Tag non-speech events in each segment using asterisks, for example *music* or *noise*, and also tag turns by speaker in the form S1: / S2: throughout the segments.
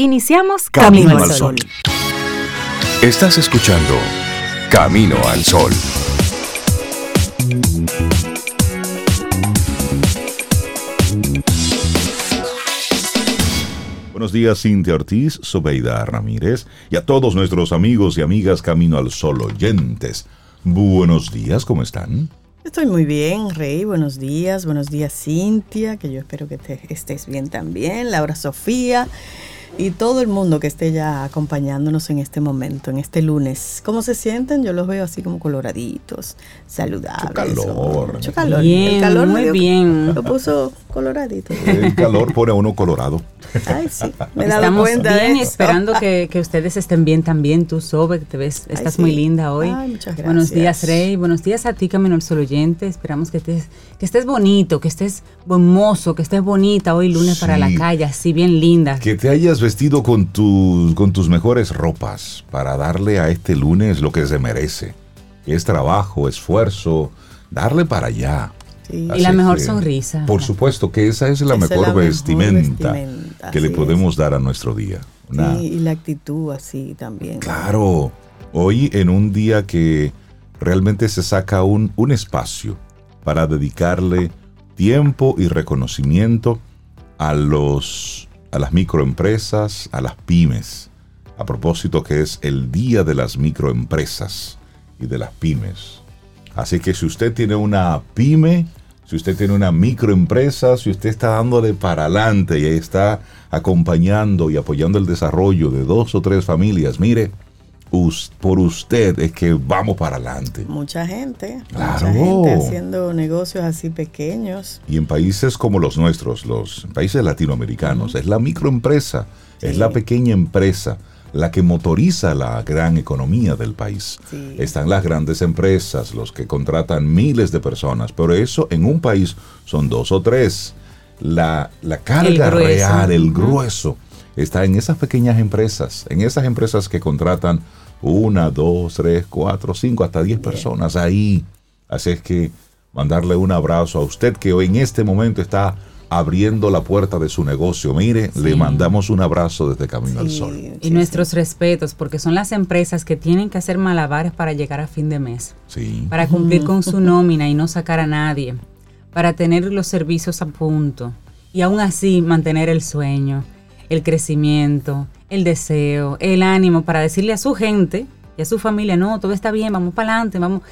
S1: Iniciamos Camino, al Sol.
S2: Estás escuchando Camino al Sol. Buenos días, Cintia Ortiz, Sobeida Ramírez y a todos nuestros amigos y amigas Camino al Sol oyentes. Buenos días, ¿cómo están?
S3: Estoy muy bien, Rey. Buenos días. Buenos días, Cintia, que yo espero que te estés bien también. Laura Sofía y todo el mundo que esté ya acompañándonos en este momento, en este lunes. ¿Cómo se sienten? Yo los veo así como coloraditos, saludables.
S2: Mucho calor.
S3: Mucho calor.
S1: Bien,
S3: el calor
S1: muy
S3: medio-
S1: bien.
S3: Lo puso coloradito.
S2: El calor pone a uno colorado.
S3: Ay, sí. Me he dado
S1: Estamos
S3: cuenta
S1: bien
S3: de eso.
S1: esperando que, que ustedes estén bien también. Tú, Sobe, te ves,
S3: Ay,
S1: estás
S3: sí.
S1: muy linda hoy.
S3: Ay, muchas
S1: Buenos días,
S3: gracias.
S1: Rey. Buenos días a ti, Camino al Sol oyente. Esperamos que estés, que estés bonito, que estés buen mozo, que estés bonita hoy lunes para la
S2: Sí.
S1: calle, así bien linda.
S2: Que te hayas vestido con, tus con tus mejores ropas para darle a este lunes lo que se merece. Que es trabajo, esfuerzo, darle para allá.
S3: Sí.
S1: Y la mejor
S2: que,
S1: sonrisa.
S2: Por supuesto que esa es la
S3: Esa es
S2: mejor vestimenta,
S3: vestimenta,
S2: que le podemos dar a nuestro día. Una-
S3: Sí, y la actitud así también.
S2: Claro, hoy en un día que realmente se saca un, un espacio para dedicarle tiempo y reconocimiento a, los, a las microempresas, a las pymes. A propósito que es el Día de las Microempresas y de las Pymes. Así que si usted tiene una pyme, si usted tiene una microempresa, si usted está dándole para adelante y está acompañando y apoyando el desarrollo de dos o tres familias, mire, us- por usted es que vamos para adelante.
S3: Mucha gente,
S2: Claro.
S3: mucha gente haciendo negocios así pequeños.
S2: Y en países como los nuestros, los países latinoamericanos, es la microempresa, es la pequeña empresa la que motoriza la gran economía del país.
S3: Sí.
S2: Están las grandes empresas, los que contratan miles de personas, pero eso en un país son dos o tres. La, la carga
S1: El
S2: real, el grueso, está en esas pequeñas empresas, en esas empresas que contratan una, dos, tres, cuatro, cinco, hasta diez personas ahí. Así es que mandarle un abrazo a usted que hoy en este momento está abriendo la puerta de su negocio. Mire, le mandamos un abrazo desde Camino al
S3: Sí,
S2: Sol.
S1: Y
S3: sí,
S1: nuestros respetos, porque son las empresas que tienen que hacer malabares para llegar a fin de mes,
S2: Sí.
S1: para cumplir con su nómina y no sacar a nadie, para tener los servicios a punto y aún así mantener el sueño, el crecimiento, el deseo, el ánimo para decirle a su gente y a su familia, no, todo está bien, vamos para adelante, vamos.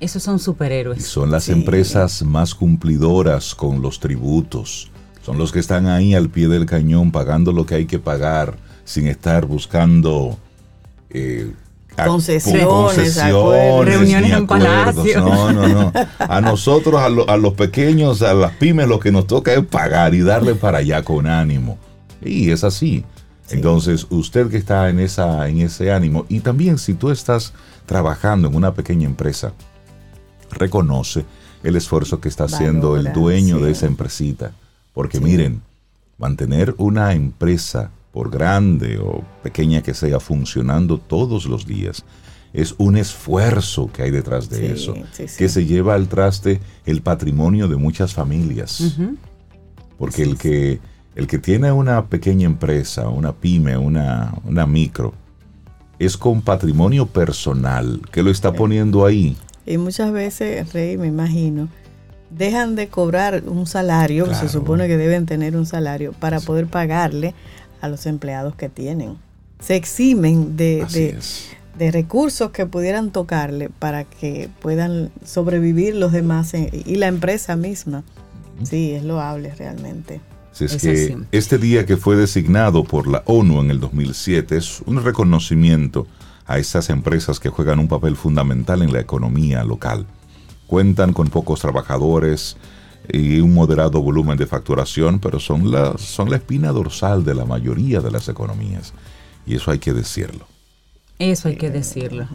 S1: Esos son
S2: Y
S1: superhéroes.
S2: son las
S3: Sí.
S2: empresas más cumplidoras con los tributos. Son los que están ahí al pie del cañón pagando lo que hay que pagar sin estar buscando eh,
S3: Concesiones,
S2: concesiones,
S3: acuerdos.
S1: Reuniones
S2: ni
S1: en palacio.
S2: No, no, no. A nosotros, a, lo- a los pequeños, a las pymes, lo que nos toca es pagar y darle para allá con ánimo. Y es así. Entonces, usted que está en, esa, en ese ánimo, y también si tú estás trabajando en una pequeña empresa, reconoce el esfuerzo que está haciendo el dueño
S3: sí.
S2: de esa empresita. Porque miren, mantener una empresa, por grande o pequeña que sea, funcionando todos los días, es un esfuerzo que hay detrás de
S3: Sí,
S2: eso, que se lleva al traste el patrimonio de muchas familias. Porque el que, el que tiene una pequeña empresa, una pyme, una, una micro, es con patrimonio personal que lo está poniendo ahí.
S3: Y muchas veces, Rey, me imagino, dejan de cobrar un salario, que
S2: Claro.
S3: se supone que deben tener un salario, para poder pagarle a los empleados que tienen. Se eximen de, de, de recursos que pudieran tocarle para que puedan sobrevivir los demás en- y la empresa misma. Sí, es loable realmente.
S2: Si es,
S1: Es
S2: que
S1: así.
S2: este día que fue designado por la ONU en el 2007 es un reconocimiento a esas empresas que juegan un papel fundamental en la economía local. Cuentan con pocos trabajadores y un moderado volumen de facturación, pero son la, son la espina dorsal de la mayoría de las economías. Y eso hay que decirlo.
S1: Eso hay que decirlo.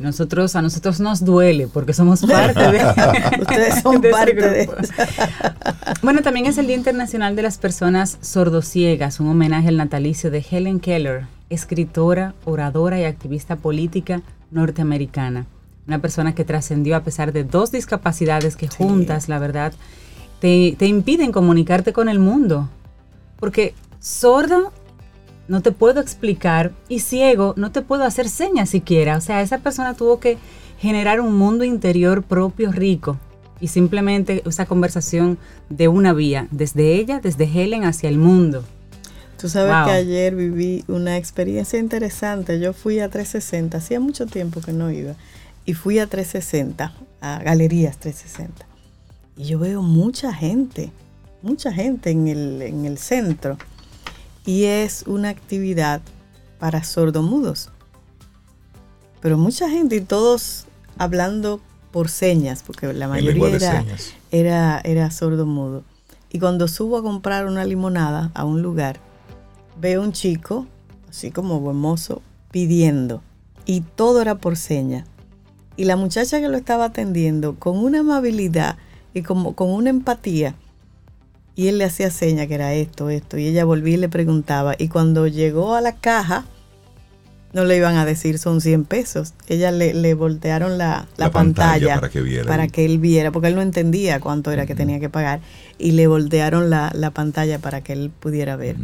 S1: Nosotros, a nosotros nos duele porque somos parte de, *laughs*
S3: Ustedes son *laughs*
S1: de
S3: parte de. *laughs*
S1: Bueno, también es el Día Internacional de las Personas Sordociegas, un homenaje al natalicio de Helen Keller, escritora, oradora y activista política norteamericana. Una persona que trascendió a pesar de dos discapacidades que juntas, la verdad, te, te impiden comunicarte con el mundo. Porque sordo no te puedo explicar y ciego no te puedo hacer señas siquiera. O sea, esa persona tuvo que generar un mundo interior propio rico y simplemente esa conversación de una vía, desde ella, desde Helen hacia el mundo.
S3: Tú sabes que ayer viví una experiencia interesante. Yo fui a 360, hacía mucho tiempo que no iba, y fui a 360, a Galerías 360. Y yo veo mucha gente, mucha gente en el, en el centro. Y es una actividad para sordomudos. Pero mucha gente y todos hablando por señas, porque la mayoría era, era, era sordo mudo. Y cuando subo a comprar una limonada a un lugar, veo un chico, así como buen mozo, pidiendo. Y todo era por señas. Y la muchacha que lo estaba atendiendo, con una amabilidad y como con una empatía, y él le hacía señas que era esto, esto, y ella volvía y le preguntaba. Y cuando llegó a la caja, no le iban a decir son 100 pesos. Ella le, voltearon la, pantalla, para, que viera para que él viera, porque él no entendía cuánto era que tenía que pagar, y le voltearon la, pantalla para que él pudiera ver.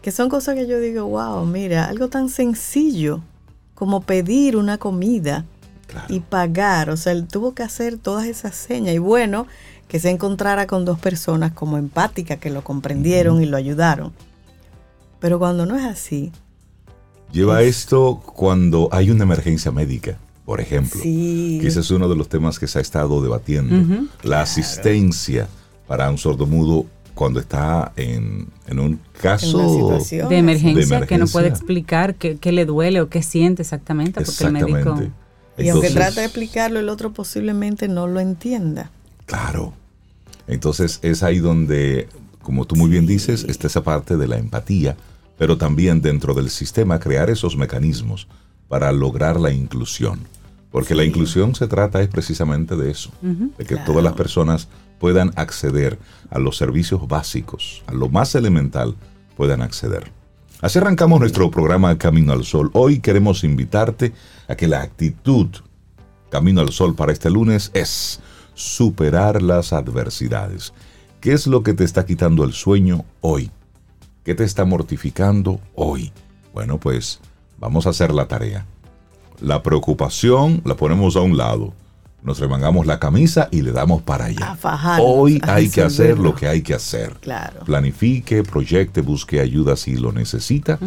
S3: Que son cosas que yo digo, wow, mira, algo tan sencillo como pedir una comida y pagar. O sea, él tuvo que hacer todas esas señas. Y bueno, que se encontrara con dos personas como empáticas que lo comprendieron y lo ayudaron. Pero cuando no es así,
S2: Lleva esto cuando hay una emergencia médica, por ejemplo. Que ese es uno de los temas que se ha estado debatiendo. La asistencia para un sordomudo cuando está en, un caso
S1: de, emergencia, que no puede explicar qué, le duele o qué siente exactamente, porque el médico...
S3: Y aunque trata de explicarlo, el otro posiblemente no lo entienda.
S2: Claro. Entonces es ahí donde, como tú muy bien dices, está esa parte de la empatía, pero también dentro del sistema crear esos mecanismos para lograr la inclusión. Porque la inclusión se trata es precisamente de eso, de que todas las personas puedan acceder a los servicios básicos, a lo más elemental, puedan acceder. Así arrancamos nuestro programa Camino al Sol. Hoy queremos invitarte a que la actitud Camino al Sol para este lunes es superar las adversidades. ¿Qué es lo que te está quitando el sueño hoy? ¿Qué te está mortificando hoy? Bueno, pues vamos a hacer la tarea. La preocupación la ponemos a un lado. Nos remangamos la camisa y le damos para allá. Hoy hay que hacer lo que hay que hacer.
S3: Claro.
S2: Planifique, proyecte, busque ayuda si lo necesita,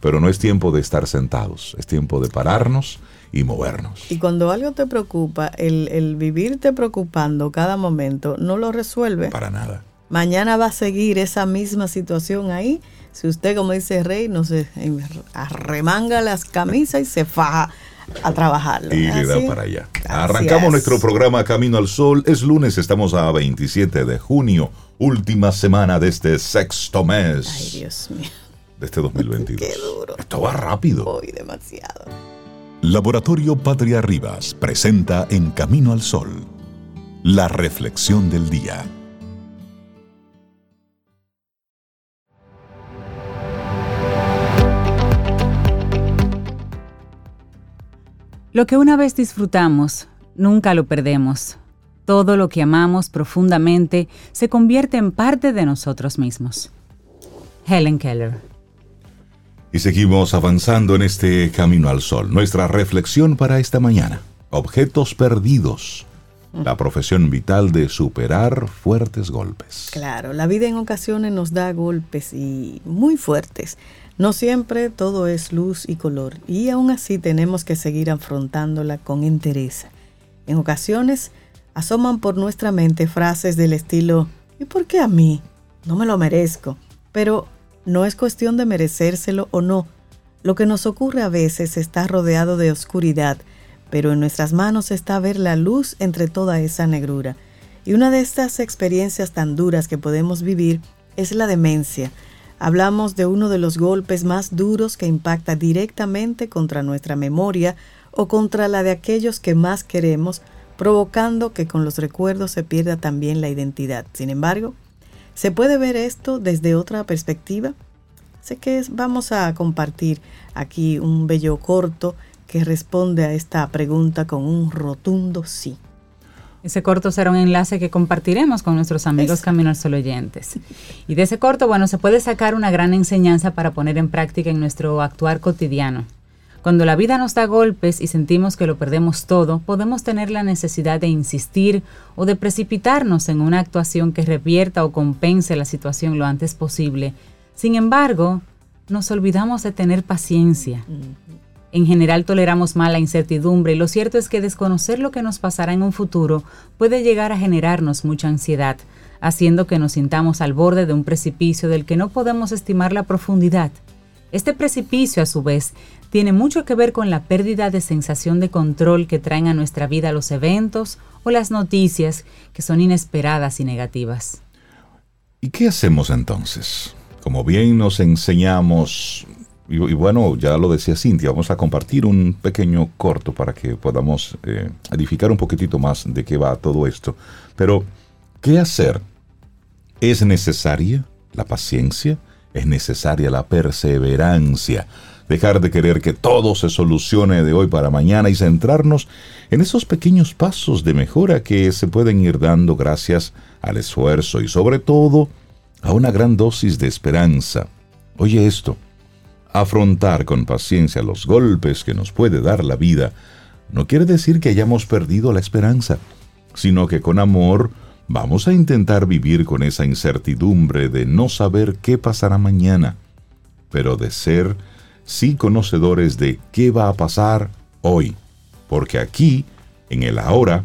S2: pero no es tiempo de estar sentados, es tiempo de pararnos y movernos.
S3: Y cuando algo te preocupa, el, el vivirte preocupando cada momento no lo resuelve.
S2: Para nada.
S3: Mañana va a seguir esa misma situación ahí. Si usted, como dice Rey, no se arremanga las camisas y se faja a trabajar.
S2: Y le da para allá. Arrancamos nuestro programa Camino al Sol. Es lunes, estamos a 27 de junio, última semana de este sexto mes.
S3: Ay, Dios mío.
S2: De este 2022.
S3: Qué duro.
S2: Esto va rápido.
S3: Hoy demasiado.
S4: Laboratorio Patria Rivas presenta En Camino al Sol, la reflexión del día.
S1: Lo que una vez disfrutamos, nunca lo perdemos. Todo lo que amamos profundamente se convierte en parte de nosotros mismos. Helen Keller.
S2: Y seguimos avanzando en este camino al sol. Nuestra reflexión para esta mañana. Objetos perdidos. La profesión vital de superar fuertes golpes.
S3: Claro, la vida en ocasiones nos da golpes y muy fuertes. No siempre todo es luz y color y aún así tenemos que seguir afrontándola con entereza. En ocasiones asoman por nuestra mente frases del estilo ¿y por qué a mí? No me lo merezco. Pero no es cuestión de merecérselo o no. Lo que nos ocurre a veces está rodeado de oscuridad, pero en nuestras manos está ver la luz entre toda esa negrura. Y una de estas experiencias tan duras que podemos vivir es la demencia, Hablamos de uno de los golpes más duros que impacta directamente contra nuestra memoria o contra la de aquellos que más queremos, provocando que con los recuerdos se pierda también la identidad. Sin embargo, ¿se puede ver esto desde otra perspectiva? Sé que vamos a compartir aquí un bello corto que responde a esta pregunta con un rotundo sí.
S1: Ese corto será un enlace que compartiremos con nuestros amigos Camino al Sol oyentes. Y de ese corto, bueno, se puede sacar una gran enseñanza para poner en práctica en nuestro actuar cotidiano. Cuando la vida nos da golpes y sentimos que lo perdemos todo, podemos tener la necesidad de insistir o de precipitarnos en una actuación que revierta o compense la situación lo antes posible. Sin embargo, nos olvidamos de tener paciencia. En general toleramos mal la incertidumbre y lo cierto es que desconocer lo que nos pasará en un futuro puede llegar a generarnos mucha ansiedad, haciendo que nos sintamos al borde de un precipicio del que no podemos estimar la profundidad. Este precipicio, a su vez, tiene mucho que ver con la pérdida de sensación de control que traen a nuestra vida los eventos o las noticias que son inesperadas y negativas.
S2: ¿Y qué hacemos entonces? Como bien nos enseñamos, y, bueno, ya lo decía Cintia, vamos a compartir un pequeño corto para que podamos eh, edificar un poquitito más de qué va todo esto. Pero, ¿qué hacer? ¿Es necesaria la paciencia? ¿Es necesaria la perseverancia? Dejar de querer que todo se solucione de hoy para mañana y centrarnos en esos pequeños pasos de mejora que se pueden ir dando gracias al esfuerzo y sobre todo a una gran dosis de esperanza. Oye esto, afrontar con paciencia los golpes que nos puede dar la vida no quiere decir que hayamos perdido la esperanza, sino que con amor vamos a intentar vivir con esa incertidumbre de no saber qué pasará mañana, pero de ser sí conocedores de qué va a pasar hoy, porque aquí, en el ahora,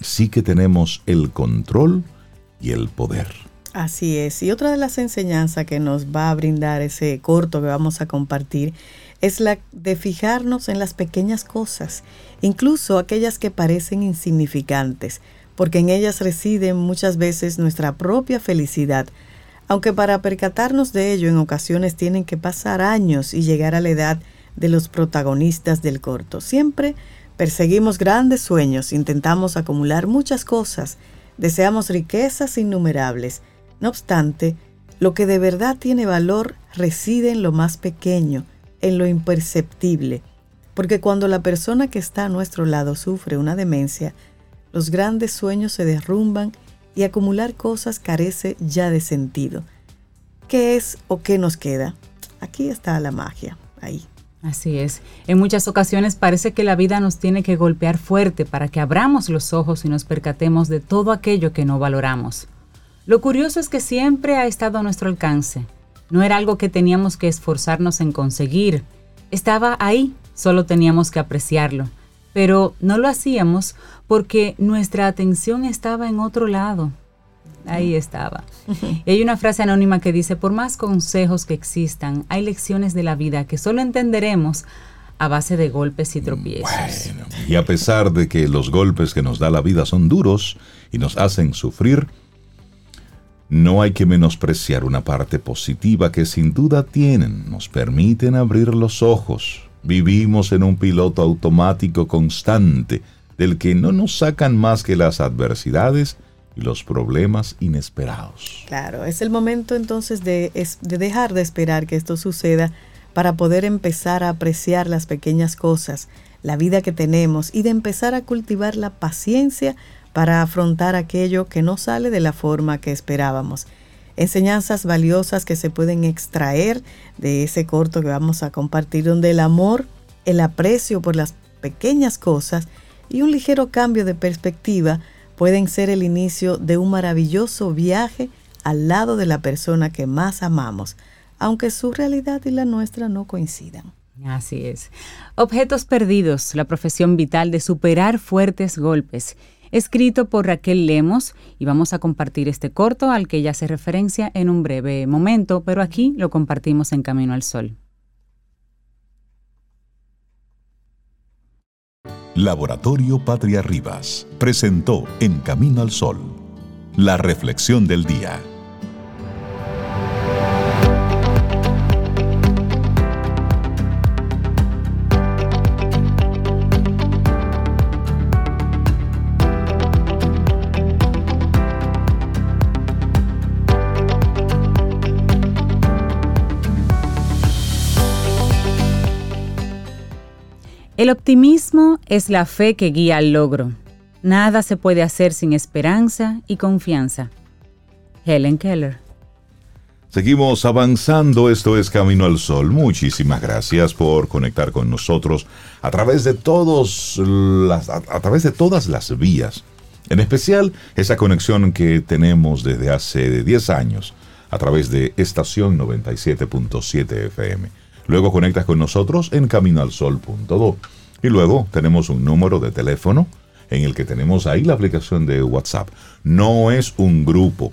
S2: sí que tenemos el control y el poder.
S3: Así es. Y otra de las enseñanzas que nos va a brindar ese corto que vamos a compartir es la de fijarnos en las pequeñas cosas, incluso aquellas que parecen insignificantes, porque en ellas reside muchas veces nuestra propia felicidad, aunque para percatarnos de ello en ocasiones tienen que pasar años y llegar a la edad de los protagonistas del corto. Siempre perseguimos grandes sueños, intentamos acumular muchas cosas, deseamos riquezas innumerables. No obstante, lo que de verdad tiene valor reside en lo más pequeño, en lo imperceptible, porque cuando la persona que está a nuestro lado sufre una demencia, los grandes sueños se derrumban y acumular cosas carece ya de sentido. ¿Qué es o qué nos queda? Aquí está la magia, ahí.
S1: Así es. En muchas ocasiones parece que la vida nos tiene que golpear fuerte para que abramos los ojos y nos percatemos de todo aquello que no valoramos. Lo curioso es que siempre ha estado a nuestro alcance. No era algo que teníamos que esforzarnos en conseguir. Estaba ahí, solo teníamos que apreciarlo pero no lo hacíamos porque nuestra atención estaba en otro lado. Ahí estaba. *laughs* Y hay una frase anónima que dice, por más consejos que existan, hay lecciones de la vida que solo entenderemos a base de golpes y tropiezos.
S2: y a pesar de que los golpes que nos da la vida son duros y nos hacen sufrir, no hay que menospreciar una parte positiva que sin duda tienen, nos permiten abrir los ojos, Vivimos en un piloto automático constante del que no nos sacan más que las adversidades y los problemas inesperados.
S3: Claro, es el momento entonces de, de dejar de esperar que esto suceda para poder empezar a apreciar las pequeñas cosas, la vida que tenemos y de empezar a cultivar la paciencia para afrontar aquello que no sale de la forma que esperábamos enseñanzas valiosas que se pueden extraer de ese corto que vamos a compartir, donde el amor, el aprecio por las pequeñas cosas y un ligero cambio de perspectiva pueden ser el inicio de un maravilloso viaje al lado de la persona que más amamos, aunque su realidad y la nuestra no coincidan.
S1: Así es. Objetos perdidos, la profesión vital de superar fuertes golpes escrito por Raquel Lemos y vamos a compartir este corto al que ella hace referencia en un breve momento, pero aquí lo compartimos en Camino al Sol.
S4: Laboratorio Patria Rivas presentó En Camino al Sol, la reflexión del día.
S1: El optimismo es la fe que guía al logro. Nada se puede hacer sin esperanza y confianza. Helen Keller.
S2: Seguimos avanzando, esto es Camino al Sol. Muchísimas gracias por conectar con nosotros a través de todos las, a, través de todas las vías. En especial esa conexión que tenemos desde hace 10 años a través de estación 97.7 FM. Luego conectas con nosotros en caminoalsol.do. Y luego tenemos un número de teléfono en el que tenemos ahí la aplicación de WhatsApp. No es un grupo,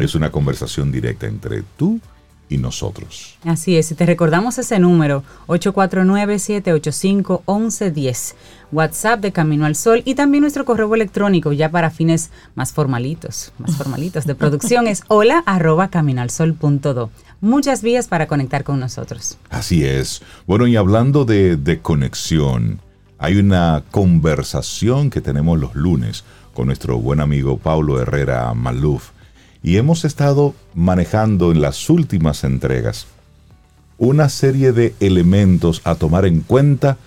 S2: es una conversación directa entre tú y nosotros.
S1: Así es, y te recordamos ese número, 849-785-1110, WhatsApp de Camino al Sol y también nuestro correo electrónico ya para fines más formalitos, más *laughs* formalitos de producción es hola arroba caminoalsol.do. Muchas vías para conectar con nosotros.
S2: Así es. Bueno, y hablando de, de conexión, hay una conversación que tenemos los lunes con nuestro buen amigo Paulo Herrera Maluf y hemos estado manejando en las últimas entregas una serie de elementos a tomar en cuenta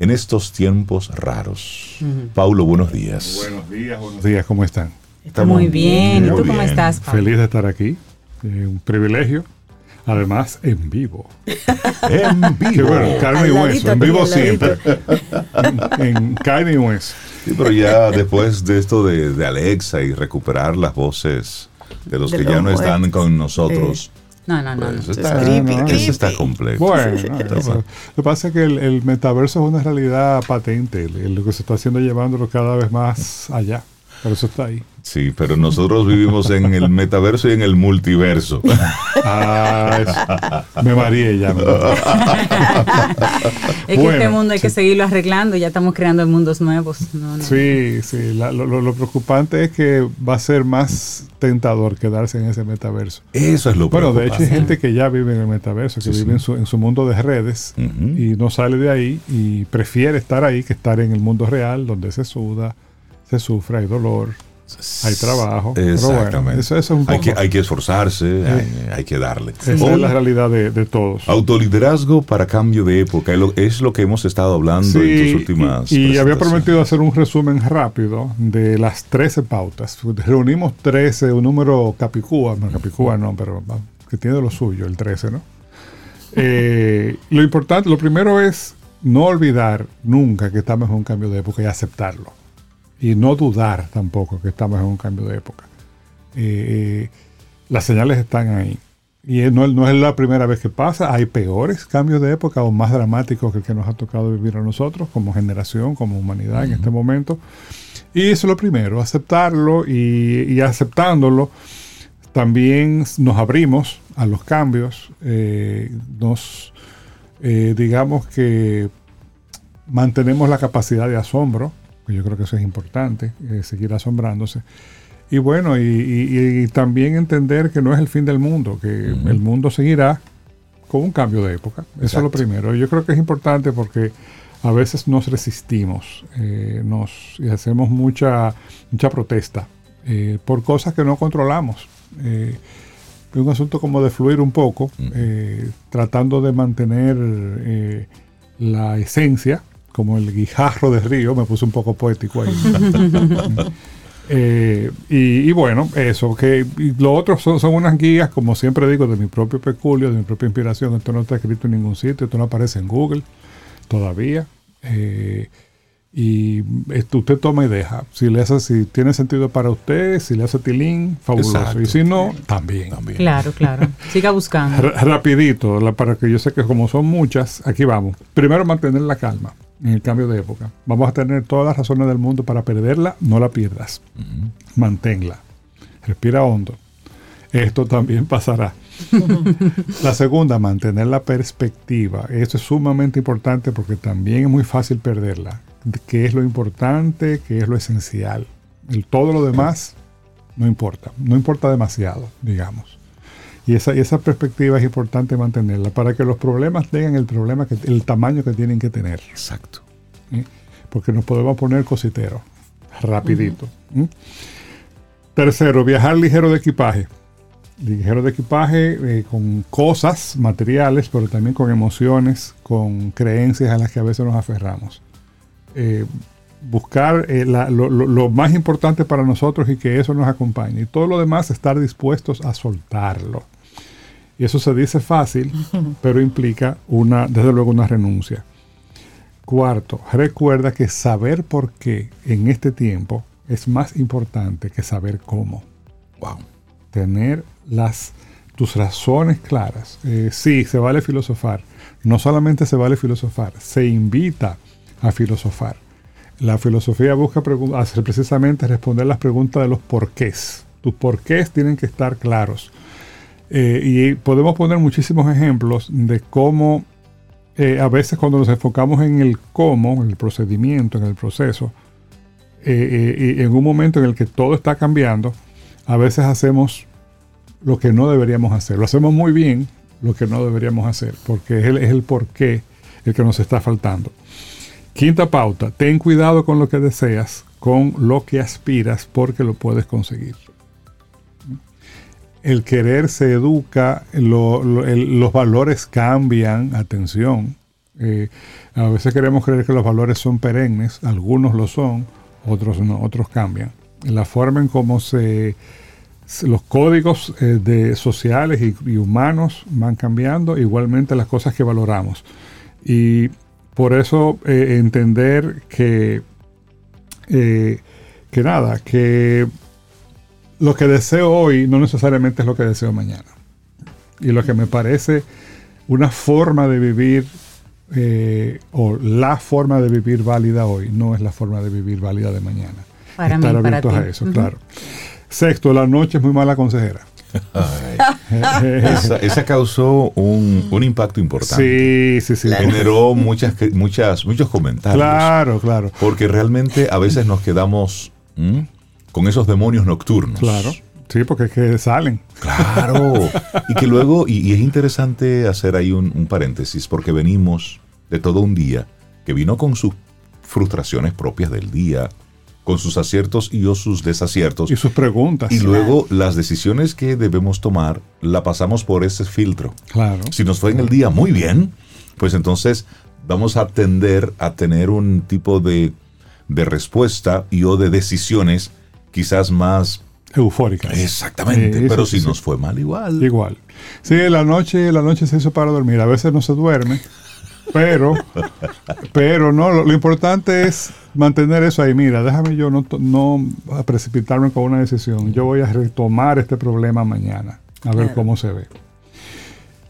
S2: en estos tiempos raros. Paulo, buenos días.
S5: Buenos días, buenos días, ¿cómo están?
S1: Está muy bien. ¿Y tú cómo estás, Pablo?
S5: Feliz de estar aquí. Eh, un privilegio. Además, en vivo. *laughs*
S2: En
S5: Que
S2: vivo.
S5: bueno, carne y hueso. En vivo siempre. *laughs* en carne y hueso.
S2: Sí, pero ya después de esto de, de Alexa y recuperar las voces de los
S3: De
S2: que
S3: los
S2: ya no están con nosotros,
S1: No, no, no.
S2: pues
S1: no.
S2: está,
S3: creepy,
S2: eso
S3: creepy.
S2: está completo.
S5: Bueno, no, eso- lo que pasa es que el, el metaverso es una realidad patente. Lo que se está haciendo llevándolo cada vez más allá. Pero eso está ahí.
S2: Sí, pero nosotros vivimos en el metaverso y en el multiverso.
S5: Ah, me mareé ya. me.
S1: Es que
S5: Bueno,
S1: este mundo hay que seguirlo arreglando, ya estamos creando mundos nuevos. No, no.
S5: Sí, sí. la- lo, lo- preocupante es que va a ser más tentador quedarse en ese metaverso.
S2: Eso es lo
S5: Bueno, de hecho hay gente que ya vive en el metaverso, que
S2: Sí,
S5: vive
S2: sí.
S5: En, su, en su mundo de redes y no sale de ahí y prefiere estar ahí que estar en el mundo real donde se suda, se sufre, hay dolor, hay trabajo. Pero bueno,
S2: Exactamente.
S5: eso, eso es un
S2: hay,
S5: poco,
S2: que, hay que esforzarse, hay, hay que darle.
S5: esa es la realidad de, de todos.
S2: Autoliderazgo para cambio de época es lo, que hemos estado hablando en tus últimas
S5: y, y había prometido hacer un resumen rápido de las 13 pautas. Reunimos 13, un número capicúa, no capicúa no, pero que tiene lo suyo, el 13, ¿no? Eh, *laughs* lo importante, lo primero es no olvidar nunca que estamos en un cambio de época y aceptarlo. Y no dudar tampoco que estamos en un cambio de época. Eh, las señales están ahí. Y no, no es la primera vez que pasa. Hay peores cambios de época o más dramáticos que el que nos ha tocado vivir a nosotros como generación, como humanidad en este momento. Y eso es lo primero, aceptarlo y, y aceptándolo también nos abrimos a los cambios, eh, nos, eh, digamos que mantenemos la capacidad de asombro, yo creo que eso es importante, eh, seguir asombrándose. Y bueno, y, y- y también entender que no es el fin del mundo, que el mundo seguirá con un cambio de época. Eso es lo primero. Yo creo que es importante porque a veces nos resistimos eh, nos, y hacemos mucha, mucha protesta eh, por cosas que no controlamos. Eh, es un asunto como de fluir un poco, tratando de mantener la esencia, como el guijarro del río, me puse un poco poético ahí. *laughs* Eh, y, y bueno, eso, que lo otro son, son unas guías, como siempre digo, de mi propio peculio, de mi propia inspiración. Esto no está escrito en ningún sitio, esto no aparece en Google todavía. Eh, y esto usted toma y deja. Si le hace, si tiene sentido para usted, si le hace tilín, fabuloso.
S2: Exacto.
S5: Y si no, también.
S2: También.
S1: Claro, claro. Siga buscando.
S5: R- *laughs* rapidito, la- para que yo sé que como son muchas, aquí vamos. Primero, mantener la calma en el cambio de época. Vamos a tener todas las razones del mundo para perderla, no la pierdas. Manténla. Respira hondo. Esto también *laughs* pasará. la segunda, mantener la perspectiva. Esto es sumamente importante porque también es muy fácil perderla. ¿Qué es lo importante? ¿Qué es lo esencial? El, todo lo demás no importa. No importa demasiado, digamos. Y esa, y esa perspectiva es importante mantenerla para que los problemas tengan el problema que, el tamaño que tienen que tener.
S2: Exacto.
S5: Porque nos podemos poner cositeros rapidito. ¿eh? Tercero, viajar ligero de equipaje. Ligero de equipaje eh, con cosas materiales, pero también con emociones, con creencias a las que a veces nos aferramos. Eh, buscar eh, la- lo, lo- lo más importante para nosotros y que eso nos acompañe. Y todo lo demás, estar dispuestos a soltarlo. Y eso se dice fácil, *laughs* pero implica una, desde luego, una renuncia. Cuarto, recuerda que saber por qué en este tiempo es más importante que saber cómo.
S2: Wow.
S5: Tener las, tus razones claras. Eh, sí, se vale filosofar. No solamente se vale filosofar, se invita a filosofar. La filosofía busca hacer precisamente responder las preguntas de los porqués. Tus porqués tienen que estar claros. Eh, y podemos poner muchísimos ejemplos de cómo eh, a veces cuando nos enfocamos en el cómo, en el procedimiento, en el proceso, eh, en un momento en el que todo está cambiando, a veces hacemos lo que no deberíamos hacer. Lo hacemos muy bien, lo que no deberíamos hacer, porque el, es el porqué el que nos está faltando. Quinta pauta, ten cuidado con lo que deseas, con lo que aspiras, porque lo puedes conseguir. El querer se educa, los valores cambian, atención. Eh, a veces queremos creer que los valores son perennes, algunos lo son, otros no, otros cambian. La forma en cómo se, los códigos eh, de sociales y, humanos van cambiando, igualmente las cosas que valoramos. Y por eso eh, entender que, que nada, que lo que deseo hoy no necesariamente es lo que deseo mañana. Y lo que me parece una forma de vivir eh, o la forma de vivir válida hoy no es la forma de vivir válida de mañana.
S1: Para
S5: Estar
S1: mí, para
S5: abiertos
S1: ti.
S5: a eso, claro. Sexto, la noche es muy mala consejera. *laughs*
S2: Esa, esa causó un, un impacto importante.
S5: Sí, sí, sí.
S2: Generó muchas, muchas, muchos comentarios.
S5: Claro, claro.
S2: Porque realmente a veces nos quedamos. Con esos demonios nocturnos.
S5: Claro. Sí, porque es que salen.
S2: Claro. Y que luego, y, y es interesante hacer ahí un, un paréntesis, porque venimos de todo un día que vino con sus frustraciones propias del día, con sus aciertos y o sus desaciertos.
S5: Y sus preguntas.
S2: Y luego las decisiones que debemos tomar la pasamos por ese filtro.
S5: Claro.
S2: Si nos fue en el día muy bien, pues entonces vamos a tender a tener un tipo de, de respuesta y o de decisiones quizás más
S5: Eufóricas.
S2: exactamente,
S5: Sí,
S2: pero
S5: sí,
S2: si
S5: sí.
S2: nos fue mal igual.
S5: Igual. Sí, la noche, la noche se hizo para dormir. A veces no se duerme. Pero, pero no, lo, lo importante es mantener eso ahí. Mira, déjame yo no, to- no precipitarme con una decisión. Yo voy a retomar este problema mañana, a ver
S3: Claro.
S5: cómo se ve.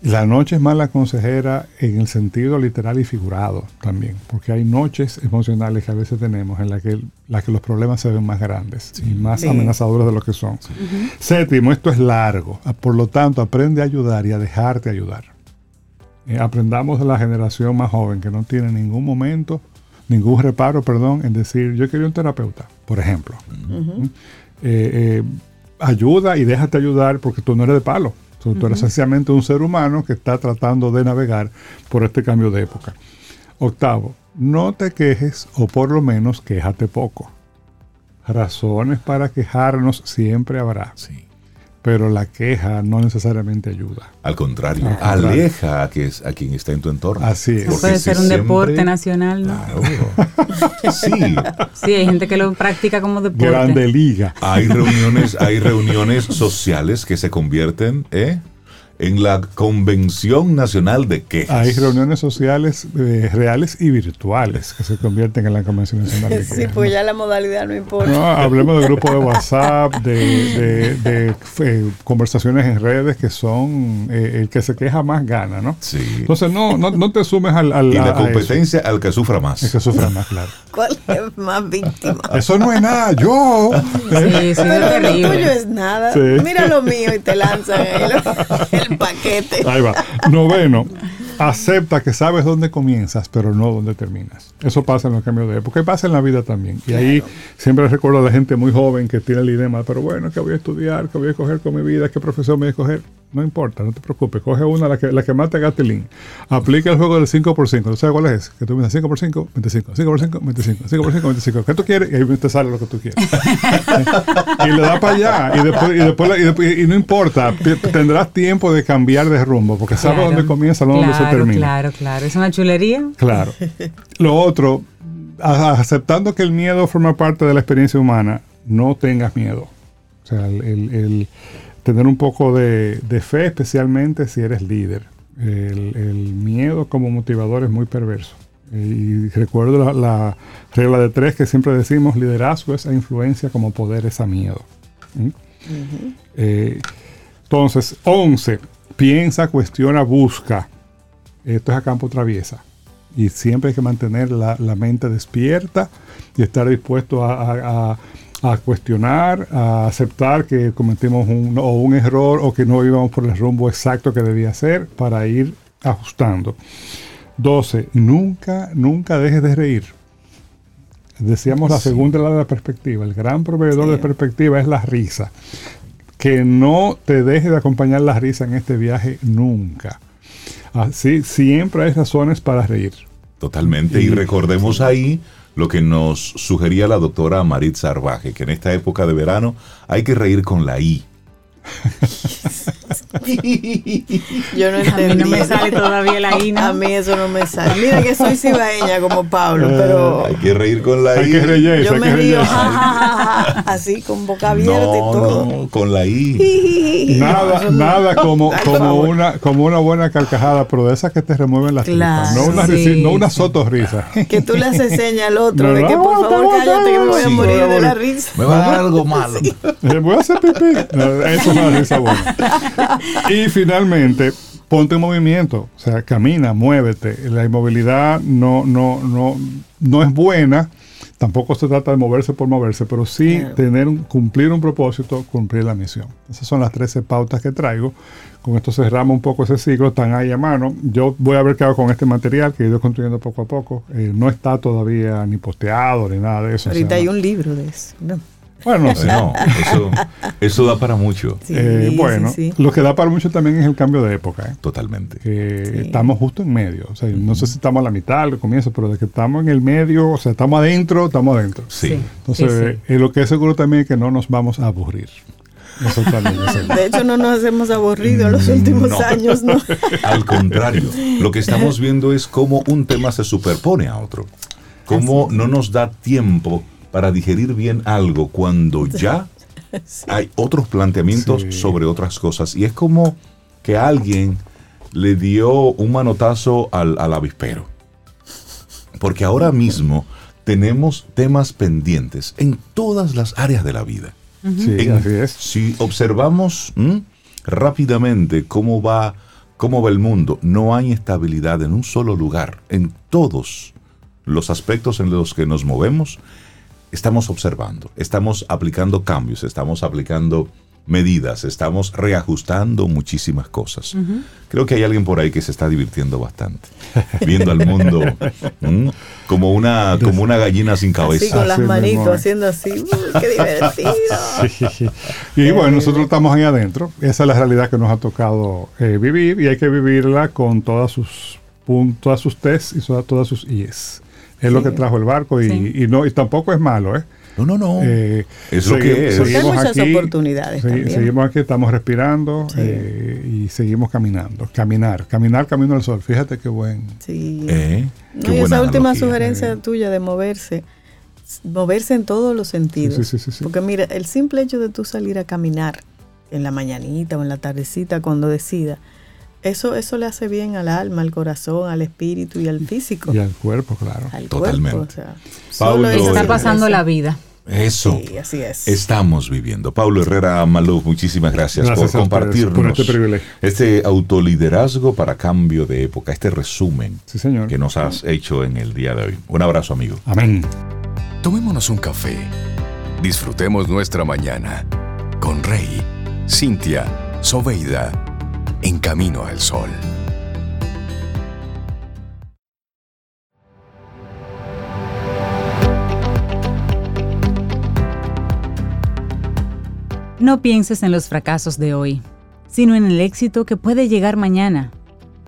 S5: La noche es mala consejera en el sentido literal y figurado también, porque hay noches emocionales que a veces tenemos en las que, la que los problemas se ven más grandes y más
S3: Sí.
S5: amenazadores de lo que son. Séptimo, esto es largo, ah, por lo tanto aprende a ayudar y a dejarte ayudar. Eh, aprendamos de la generación más joven que no tiene ningún momento, ningún reparo, perdón, en decir yo quiero un terapeuta, por ejemplo. ¿Mm? Eh, eh, ayuda y déjate ayudar porque tú no eres de palo. Tú, eres sencillamente un ser humano que está tratando de navegar por este cambio de época. Octavo, no te quejes o por lo menos quéjate poco. Razones para quejarnos siempre habrá,
S2: Sí.
S5: Pero la queja no necesariamente ayuda.
S2: Al contrario,
S5: Al contrario.
S2: aleja a, que es, a quien está en tu entorno.
S5: Así es.
S1: Puede
S2: si
S1: ser un
S2: siempre-
S1: deporte nacional, ¿no?
S2: Claro. *laughs* Sí,
S1: Sí, hay gente que lo practica como deporte.
S5: Grande liga.
S2: hay reuniones, hay reuniones sociales que se convierten ¿eh? En la Convención Nacional de Quejas.
S5: Hay reuniones sociales eh, reales y virtuales que se convierten en la Convención Nacional de *laughs*
S3: Sí,
S5: Quejas,
S3: pues
S5: ¿no?
S3: ya la modalidad no importa.
S5: No, hablemos de grupos de WhatsApp, de, de- de, eh, conversaciones en redes que son eh, el que se queja más gana, ¿no?
S2: Sí.
S5: Entonces no, no, no te sumes al, al
S2: y la competencia al que sufra más.
S5: Es que sufra más, claro.
S3: ¿Cuál es más víctima?
S5: Eso no es nada, yo.
S1: Sí, sí,
S3: Pero
S1: es
S3: lo tuyo es nada.
S5: Sí.
S3: Mira lo mío y te lanzan el, el *laughs* paquete. *laughs*
S5: Ahí va. Noveno. Acepta que sabes dónde comienzas, pero no dónde terminas. Eso pasa en los cambios de época y pasa en la vida también. Y ahí siempre recuerdo de gente muy joven que tiene el dilema, pero bueno, ¿qué voy a estudiar? ¿Qué voy a escoger con mi vida? ¿Qué profesión me voy a escoger? No importa, no te preocupes. Coge una, la que, la que más te gaste link. Aplica el juego del 5 por 5 ¿Tú sabes cuál es? Que tú me 5 por 5 25. 5 por 5 25. 5 por 5 25. ¿Qué tú quieres? Y ahí te sale lo que tú quieres. *laughs* *laughs* y le da para allá. Y después, y, después, y, después- y no importa, tendrás tiempo de cambiar de rumbo, porque sabes
S1: Claro.
S5: dónde comienza, no dónde se
S1: Claro,
S5: termina.
S1: Claro, claro. Es una chulería.
S5: Claro. *laughs* Lo otro, aceptando que el miedo forma parte de la experiencia humana, no tengas miedo. O sea, el, el- el tener un poco de, de fe, especialmente si eres líder. El, el miedo como motivador es muy perverso. Y recuerdo la, la regla de tres que siempre decimos, liderazgo es a influencia como poder es a miedo. ¿Mm? Eh, entonces, 11. Piensa, cuestiona, busca. Esto es a campo traviesa. Y siempre hay que mantener la, la mente despierta y estar dispuesto a, a- a- a cuestionar, a aceptar que cometimos un, o un error o que no íbamos por el rumbo exacto que debía ser para ir ajustando. 12. Nunca, nunca dejes de reír. Decíamos la segunda la de la perspectiva. El gran proveedor
S3: Sí.
S5: de perspectiva es la risa. Que no te deje de acompañar la risa en este viaje nunca. Así, siempre hay razones para reír.
S2: Totalmente. Y recordemos ahí lo que nos sugería la doctora Maritza Arbaje, que en esta época de verano hay que reír con la I.
S3: Yo no
S1: A mí
S3: entendí.
S1: no me sale todavía la I, ¿no?
S3: A mí eso no me sale. Mira que soy cibaeña como Pablo, pero
S2: Hay que reír con la I.
S5: Hay que reír,
S3: yo
S5: hay
S3: me
S5: que
S3: río
S5: reír.
S3: ja, ja, ja, ja, así con boca abierta y todo.
S2: no, con la I. *laughs*
S5: Nada,
S3: no-
S5: nada como, *laughs* como, una, como una buena carcajada, pero de esas que te remueven las
S3: Claro,
S5: tripas. No una,
S1: sí,
S5: no una sotorrisa. *laughs*
S3: Que tú le haces seña al otro
S5: No,
S3: de que por favor cállate que me voy a
S2: sí,
S3: morir
S5: voy a
S3: de la risa.
S2: Me va a dar algo malo.
S5: Eh, Voy a hacer pipí. No, eso Y finalmente, ponte en movimiento. O sea, camina, muévete. La inmovilidad no, no, no, no es buena. Tampoco se trata de moverse por moverse, pero sí
S3: Claro.
S5: tener un- cumplir un propósito, cumplir la misión. Esas son las 13 pautas que traigo. Con esto cerramos un poco ese ciclo, están ahí a mano. Yo voy a ver qué hago con este material que he ido construyendo poco a poco. Eh, no está todavía ni posteado ni nada de eso. o
S3: Ahorita
S5: sea,
S3: hay un libro de eso. ¿no?
S5: Bueno, no sé.
S2: No, eso, eso da para mucho.
S3: Sí,
S5: Eh, bueno,
S3: sí.
S5: lo que da para mucho también es el cambio de época. ¿eh?
S2: Totalmente.
S5: Que
S3: Sí.
S5: estamos justo en medio. O sea, no sé si estamos a la mitad, al comienzo, pero de que estamos en el medio, o sea, estamos adentro, estamos adentro.
S2: Sí.
S1: Sí.
S5: Entonces,
S1: Sí, sí.
S5: eh, lo que es seguro también es que no nos vamos a aburrir. Eso también *laughs* es seguro.
S3: De hecho, no nos hemos aburrido en los últimos
S2: No.
S3: años, ¿no? *laughs*
S2: Al contrario, lo que estamos *laughs* viendo es cómo un tema se superpone a otro. Cómo no nos da tiempo para digerir bien algo cuando ya hay otros planteamientos
S5: Sí.
S2: sobre otras cosas. Y es como que alguien le dio un manotazo al, al avispero. Porque ahora mismo tenemos temas pendientes en todas las áreas de la vida.
S5: Sí,
S2: En-
S5: así es.
S2: Si observamos ¿m? rápidamente cómo va, cómo va el mundo, no hay estabilidad en un solo lugar. En todos los aspectos en los que nos movemos, estamos observando, estamos aplicando cambios, estamos aplicando medidas, estamos reajustando muchísimas cosas. Creo que hay alguien por ahí que se está divirtiendo bastante, viendo al mundo *laughs* ¿m? como una, como una gallina sin
S3: Así
S2: cabeza.
S3: con las
S5: Así
S3: manitos, haciendo así. ¡Uy, ¡Qué divertido! *laughs*
S5: Y bueno, nosotros estamos ahí adentro. Esa es la realidad que nos ha tocado eh, vivir y hay que vivirla con todas sus puntos, todas sus T's y todas sus I's. Es lo que trajo el barco y,
S1: Sí.
S5: y no y tampoco es malo, ¿eh?
S2: No, no, no.
S5: Eh,
S2: Es lo que es.
S3: Porque hay
S5: seguimos
S3: muchas oportunidades también.
S5: Seguimos aquí, estamos respirando
S3: Sí.
S5: eh, y seguimos caminando. Caminar, caminar camino al sol. Fíjate qué buen.
S3: Sí.
S2: Eh,
S3: No,
S2: qué
S3: y
S2: buena
S3: esa última
S2: analogía.
S3: sugerencia tuya de moverse, moverse en todos los sentidos.
S5: Sí, sí, sí, sí.
S3: Porque mira, el simple hecho de tú salir a caminar en la mañanita o en la tardecita cuando decida, eso, eso le hace bien al alma, al corazón, al espíritu y al físico.
S5: Y al cuerpo, claro.
S3: Al
S2: Totalmente.
S3: cuerpo. O sea, solo
S2: Está
S1: pasando la vida.
S2: Eso.
S3: Sí, así es.
S2: Estamos viviendo. Pablo Herrera Maluf, muchísimas gracias,
S5: Gracias
S2: por compartirnos
S5: por este privilegio.
S2: este autoliderazgo para cambio de época, este resumen
S5: Sí, señor.
S2: que nos has hecho en el día de hoy. Un abrazo, amigo.
S5: Amén.
S6: Tomémonos un café. Disfrutemos nuestra mañana con Rey, Cintia, Soveida, en camino al sol.
S1: No pienses en los fracasos de hoy, sino en el éxito que puede llegar mañana.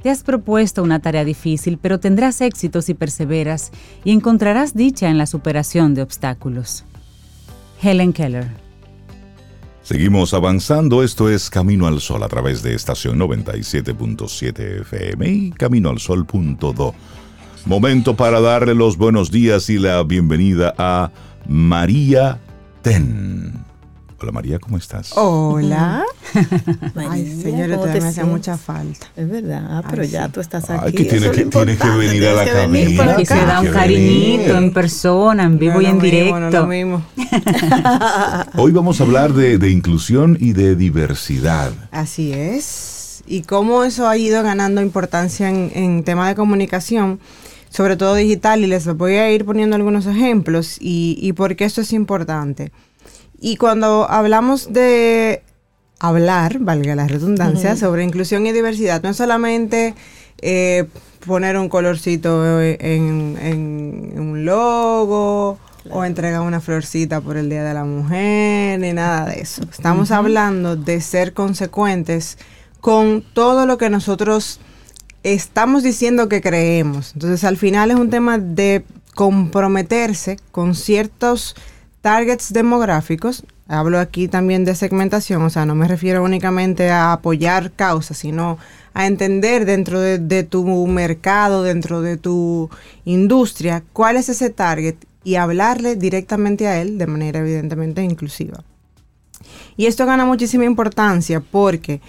S1: Te has propuesto una tarea difícil, pero tendrás éxito si perseveras y encontrarás dicha en la superación de obstáculos. Helen Keller
S2: Seguimos avanzando. Esto es Camino al Sol a través de estación 97.7 FM y Camino al Sol.do. Momento para darle los buenos días y la bienvenida a María Ten. Hola María, ¿cómo estás?
S7: Hola. *laughs*
S3: María,
S7: Ay,
S3: ¿cómo
S7: todavía
S3: te
S7: me hace mucha falta.
S3: Es verdad, ah, pero
S7: Ay,
S3: ya
S7: sí.
S3: tú estás
S2: Ay,
S3: aquí.
S2: que
S3: es
S2: que-
S3: lo
S2: tiene que venir a la
S3: tienes que
S2: cabina.
S1: Aquí se da un
S2: que
S1: cariñito
S2: venir.
S1: en persona, en vivo
S7: No
S1: y en
S7: lo mismo, no
S1: directo.
S7: lo mismo. *laughs*
S2: Hoy vamos a hablar de, de inclusión y de diversidad.
S7: Así es. Y cómo eso ha ido ganando importancia en, en tema de comunicación, sobre todo digital, y les voy a ir poniendo algunos ejemplos y, y por qué esto es importante. Y cuando hablamos de hablar, valga la redundancia, sobre inclusión y diversidad, no es solamente eh, poner un colorcito en, en un logo o entregar una florcita por el Día de la Mujer, ni nada de eso. Estamos hablando de ser consecuentes con todo lo que nosotros estamos diciendo que creemos. Entonces, al final es un tema de comprometerse con ciertos targets demográficos. Hablo aquí también de segmentación, o sea, no me refiero únicamente a apoyar causas, sino a entender dentro de, de tu mercado, dentro de tu industria, cuál es ese target y hablarle directamente a él de manera evidentemente inclusiva. Y esto gana muchísima importancia porque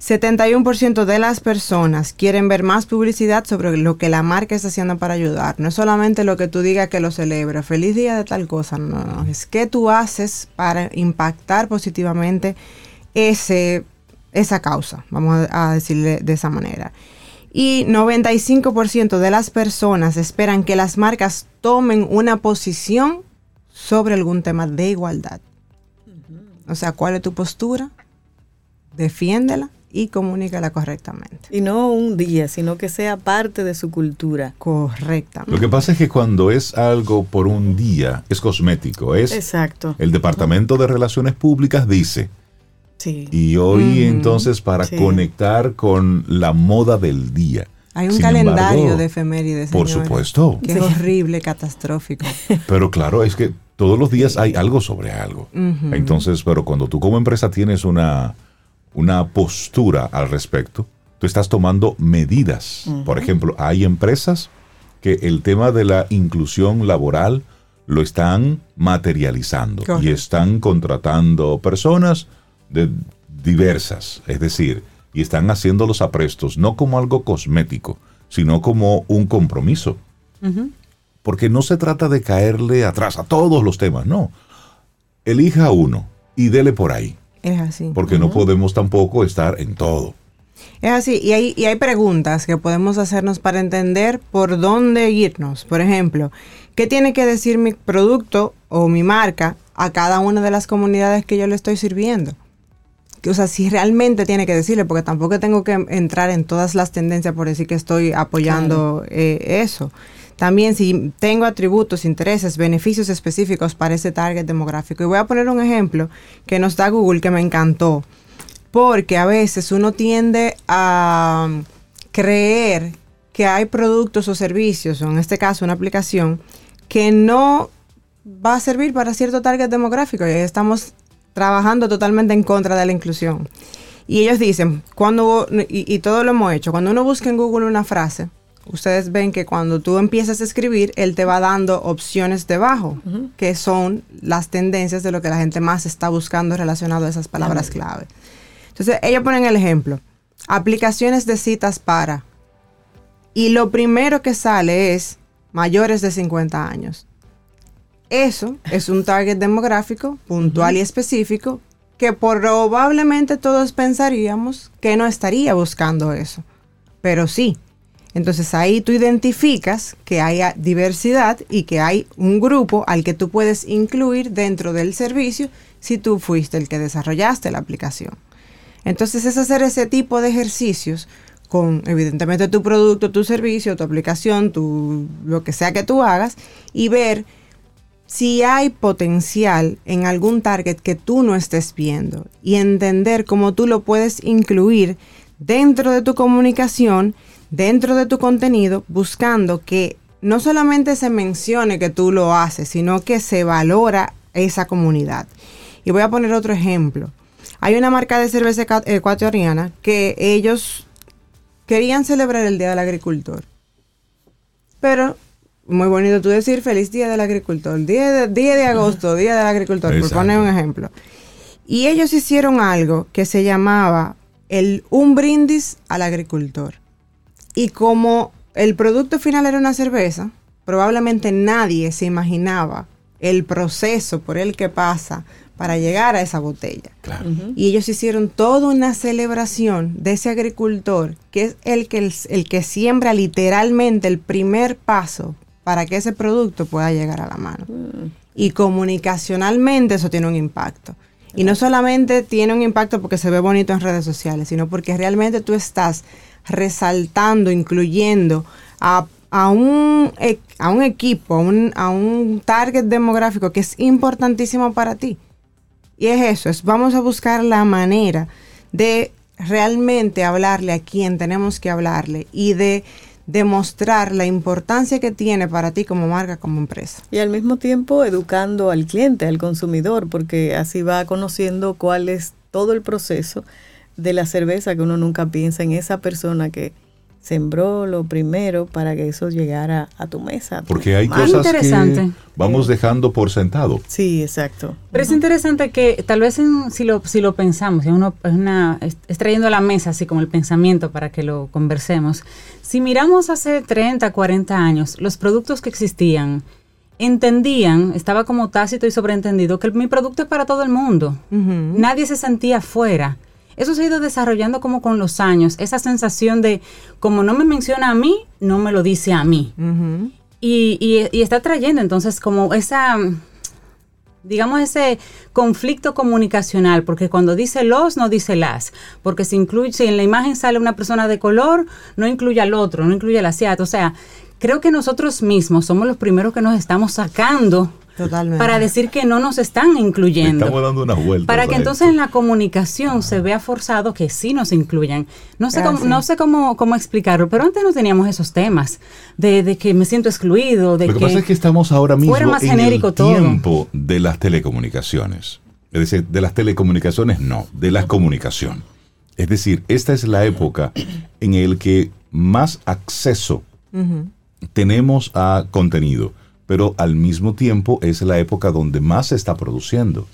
S7: 71% de las personas quieren ver más publicidad sobre lo que la marca está haciendo para ayudar. No es solamente lo que tú digas que lo celebra, feliz día de tal cosa, no, no, es qué tú haces para impactar positivamente ese, esa causa, vamos a, a decirle de esa manera. Y 95% de las personas esperan que las marcas tomen una posición sobre algún tema de igualdad. O sea, ¿cuál es tu postura? Defiéndela y comunícala correctamente.
S3: Y no un día, sino que sea parte de su cultura.
S7: Correctamente.
S2: Lo que pasa es que cuando es algo por un día, es cosmético, es
S3: Exacto.
S2: el Departamento de Relaciones Públicas dice,
S3: Sí.
S2: y hoy entonces para
S3: Sí.
S2: conectar con la moda del día.
S7: Hay un
S2: Sin
S7: calendario
S2: embargo,
S7: de efemérides.
S2: Por supuesto,
S7: Que es horrible, catastrófico. *laughs*
S2: pero claro, es que todos los días hay algo sobre algo. Entonces, pero cuando tú como empresa tienes una, una postura al respecto, tú estás tomando medidas. Por ejemplo, hay empresas que el tema de la inclusión laboral lo están materializando y están contratando personas de diversas, es decir, y están haciendo los aprestos no como algo cosmético, sino como un compromiso. Porque no se trata de caerle atrás a todos los temas, no. Elija uno y dele por ahí,
S7: Es así.
S2: porque no podemos tampoco estar en todo.
S7: Es así, y hay, y hay preguntas que podemos hacernos para entender por dónde irnos. Por ejemplo, ¿qué tiene que decir mi producto o mi marca a cada una de las comunidades que yo le estoy sirviendo? O sea, si realmente tiene que decirle, porque tampoco tengo que entrar en todas las tendencias por decir que estoy apoyando eh, eso. También si tengo atributos, intereses, beneficios específicos para ese target demográfico. Y voy a poner un ejemplo que nos da Google que me encantó porque a veces uno tiende a creer que hay productos o servicios, o en este caso una aplicación, que no va a servir para cierto target demográfico y ahí estamos trabajando totalmente en contra de la inclusión. Y ellos dicen, cuando, y, y todo lo hemos hecho, cuando uno busca en Google una frase, ustedes ven que cuando tú empiezas a escribir, él te va dando opciones debajo, que son las tendencias de lo que la gente más está buscando relacionado a esas palabras clave. Entonces, ellos ponen el ejemplo, aplicaciones de citas para, y lo primero que sale es mayores de 50 años. Eso es un target demográfico *laughs* puntual y específico que probablemente todos pensaríamos que no estaría buscando eso, pero sí. Entonces ahí tú identificas que hay diversidad y que hay un grupo al que tú puedes incluir dentro del servicio si tú fuiste el que desarrollaste la aplicación. Entonces es hacer ese tipo de ejercicios con evidentemente tu producto, tu servicio, tu aplicación, tu, lo que sea que tú hagas y ver si hay potencial en algún target que tú no estés viendo y entender cómo tú lo puedes incluir dentro de tu comunicación, dentro de tu contenido, buscando que no solamente se mencione que tú lo haces, sino que se valora esa comunidad. Y voy a poner otro ejemplo. Hay una marca de cerveza ecuatoriana que ellos querían celebrar el Día del Agricultor. Pero muy bonito tú decir feliz día del agricultor, día de, día de agosto, día del agricultor, por poner un ejemplo. Y ellos hicieron algo que se llamaba el un brindis al agricultor. Y como el producto final era una cerveza, probablemente nadie se imaginaba el proceso por el que pasa para llegar a esa botella.
S2: Claro.
S7: Y ellos hicieron toda una celebración de ese agricultor, que es el que, el, que siembra literalmente el primer paso para que ese producto pueda llegar a la mano. Y comunicacionalmente eso tiene un impacto. Y no solamente tiene un impacto porque se ve bonito en redes sociales, sino porque realmente tú estás resaltando, incluyendo a, a un, e- a un equipo, a un, target demográfico que es importantísimo para ti. Y es eso, es vamos a buscar la manera de realmente hablarle a quien tenemos que hablarle y de demostrar la importancia que tiene para ti como marca, como empresa.
S3: Y al mismo tiempo educando al cliente, al consumidor, porque así va conociendo cuál es todo el proceso de la cerveza que uno nunca piensa en esa persona que sembró lo primero para que eso llegara a tu mesa.
S2: Porque hay
S3: mano.
S2: cosas que vamos dejando por sentado.
S3: Sí, exacto.
S1: Pero es interesante que tal vez en- si, lo, si lo pensamos, si uno es, una, es, es trayendo a la mesa así como el pensamiento para que lo conversemos, si miramos hace 30, 40 años, los productos que existían, entendían, estaba como tácito y sobreentendido que mi producto es para todo el mundo. Nadie se sentía fuera. Eso se ha ido desarrollando como con los años, esa sensación de como no me menciona a mí, no me lo dice a mí. Y- y está trayendo entonces como esa, digamos, ese conflicto comunicacional, porque cuando dice los, no dice las, porque si incluye, si en la imagen sale una persona de color, no incluye al otro, no incluye al asiático, o sea, creo que nosotros mismos somos los primeros que nos estamos sacando
S7: Totalmente.
S1: para decir que no nos están incluyendo.
S2: Estamos dando unas vueltas.
S1: Para que entonces
S2: esto.
S1: en la comunicación se vea forzado que sí nos incluyan. No sé, cómo, no sé cómo, cómo explicarlo, pero antes no teníamos esos temas de, de que me siento excluido, de
S2: Lo que,
S1: que,
S2: pasa es que estamos ahora mismo
S1: fuera más
S2: en
S1: genérico
S2: el
S1: todo.
S2: tiempo de las telecomunicaciones. Es decir, de las telecomunicaciones no, de la comunicación. Es decir, esta es la época en el que más acceso tenemos a contenido, pero al mismo tiempo es la época donde más se está produciendo.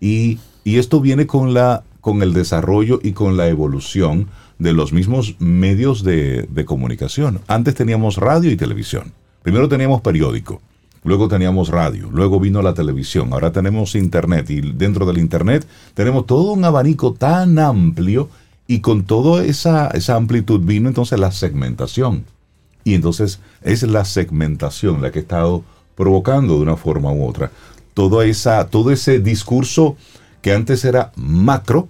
S2: Y, y esto viene con, la, con el desarrollo y con la evolución de los mismos medios de, de comunicación. Antes teníamos radio y televisión. Primero teníamos periódico, luego teníamos radio, luego vino la televisión, ahora tenemos internet y dentro del internet tenemos todo un abanico tan amplio y con toda esa, esa amplitud vino entonces la segmentación. Y entonces es la segmentación la que ha estado provocando de una forma u otra toda esa, todo ese discurso que antes era macro,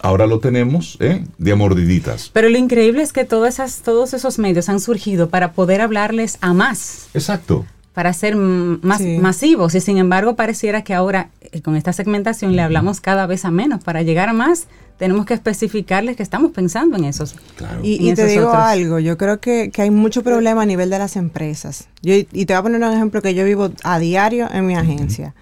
S2: ahora lo tenemos ¿eh? de mordiditas.
S1: Pero lo increíble es que todas esas, todos esos medios han surgido para poder hablarles a más,
S2: Exacto.
S1: Para ser mm, más
S7: Sí.
S1: masivos. Y sin embargo, pareciera que ahora eh, con esta segmentación le hablamos cada vez a menos. Para llegar a más, tenemos que especificarles que estamos pensando en esos.
S2: Claro.
S7: Y,
S1: en
S7: y te digo
S1: otros.
S7: algo, yo creo que, que hay mucho problema a nivel de las empresas. Yo, y te voy a poner un ejemplo que yo vivo a diario en mi agencia.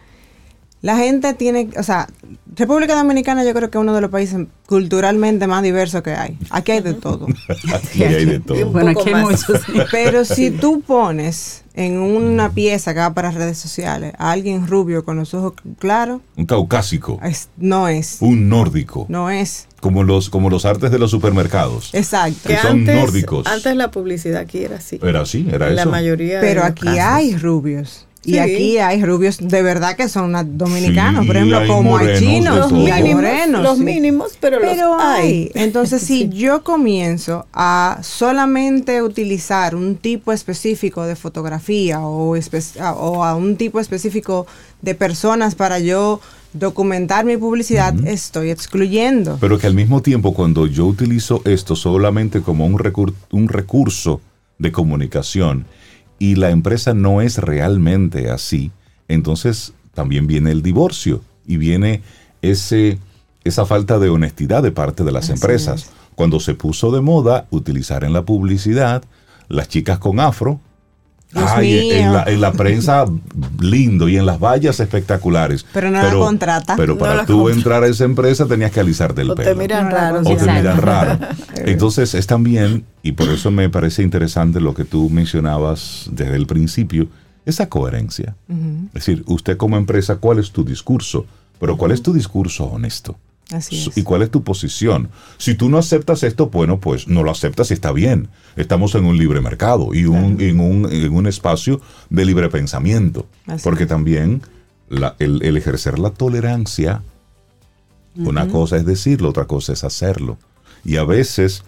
S7: La gente tiene, o sea, República Dominicana yo creo que es uno de los países culturalmente más diversos que hay. Aquí hay de todo. *laughs*
S2: Aquí hay de todo.
S1: Bueno, aquí hay muchos. *laughs*
S7: Pero si tú pones en una pieza que va para redes sociales a alguien rubio con los ojos claros,
S2: Un caucásico,
S7: es- no es.
S2: un nórdico,
S7: No es.
S2: como los, como los artes de los supermercados.
S7: Exacto.
S2: Que son nórdicos.
S3: Antes la publicidad aquí era así.
S2: Era así, era
S3: la
S2: eso.
S3: mayoría
S7: Pero
S3: de
S7: aquí
S3: casos.
S7: hay rubios. Y
S3: Sí.
S7: aquí hay rubios de verdad que son dominicanos,
S2: Sí,
S7: por ejemplo,
S2: hay
S7: como hay chinos
S3: los
S7: y hay morenos.
S3: los
S7: sí.
S3: mínimos, pero,
S7: Pero
S3: los
S7: hay.
S3: hay.
S7: Entonces, *laughs* si yo comienzo a solamente utilizar un tipo específico de fotografía o, espe- a- o a un tipo específico de personas para yo documentar mi publicidad, estoy excluyendo.
S2: Pero que al mismo tiempo, cuando yo utilizo esto solamente como un, recur- un recurso de comunicación y la empresa no es realmente así, entonces también viene el divorcio y viene ese, esa falta de honestidad de parte de las
S7: Así
S2: empresas.
S7: es.
S2: Cuando se puso de moda utilizar en la publicidad las chicas con afro,
S7: Dios
S2: Ay, en- la, en la prensa lindo y en las vallas espectaculares.
S7: Pero no la contrata.
S2: Pero
S3: No
S2: para
S3: la
S2: tú
S3: contrata.
S2: entrar a esa empresa tenías que alisarte el
S3: O te
S2: pelo.
S3: miran
S7: No la
S3: raro.
S2: o te miran raro. *laughs* Entonces es también, y por eso me parece interesante lo que tú mencionabas desde el principio, esa coherencia. Es decir, usted como empresa, ¿cuál es tu discurso? Pero ¿cuál es tu discurso honesto?
S7: Así es.
S2: ¿Y cuál es tu posición? Si tú no aceptas esto, bueno, pues no lo aceptas y está bien. Estamos en un libre mercado y un, en, un, en un espacio de libre pensamiento.
S7: Así
S2: Porque también la- el, el ejercer la tolerancia, una cosa es decirlo, otra cosa es hacerlo. Y a veces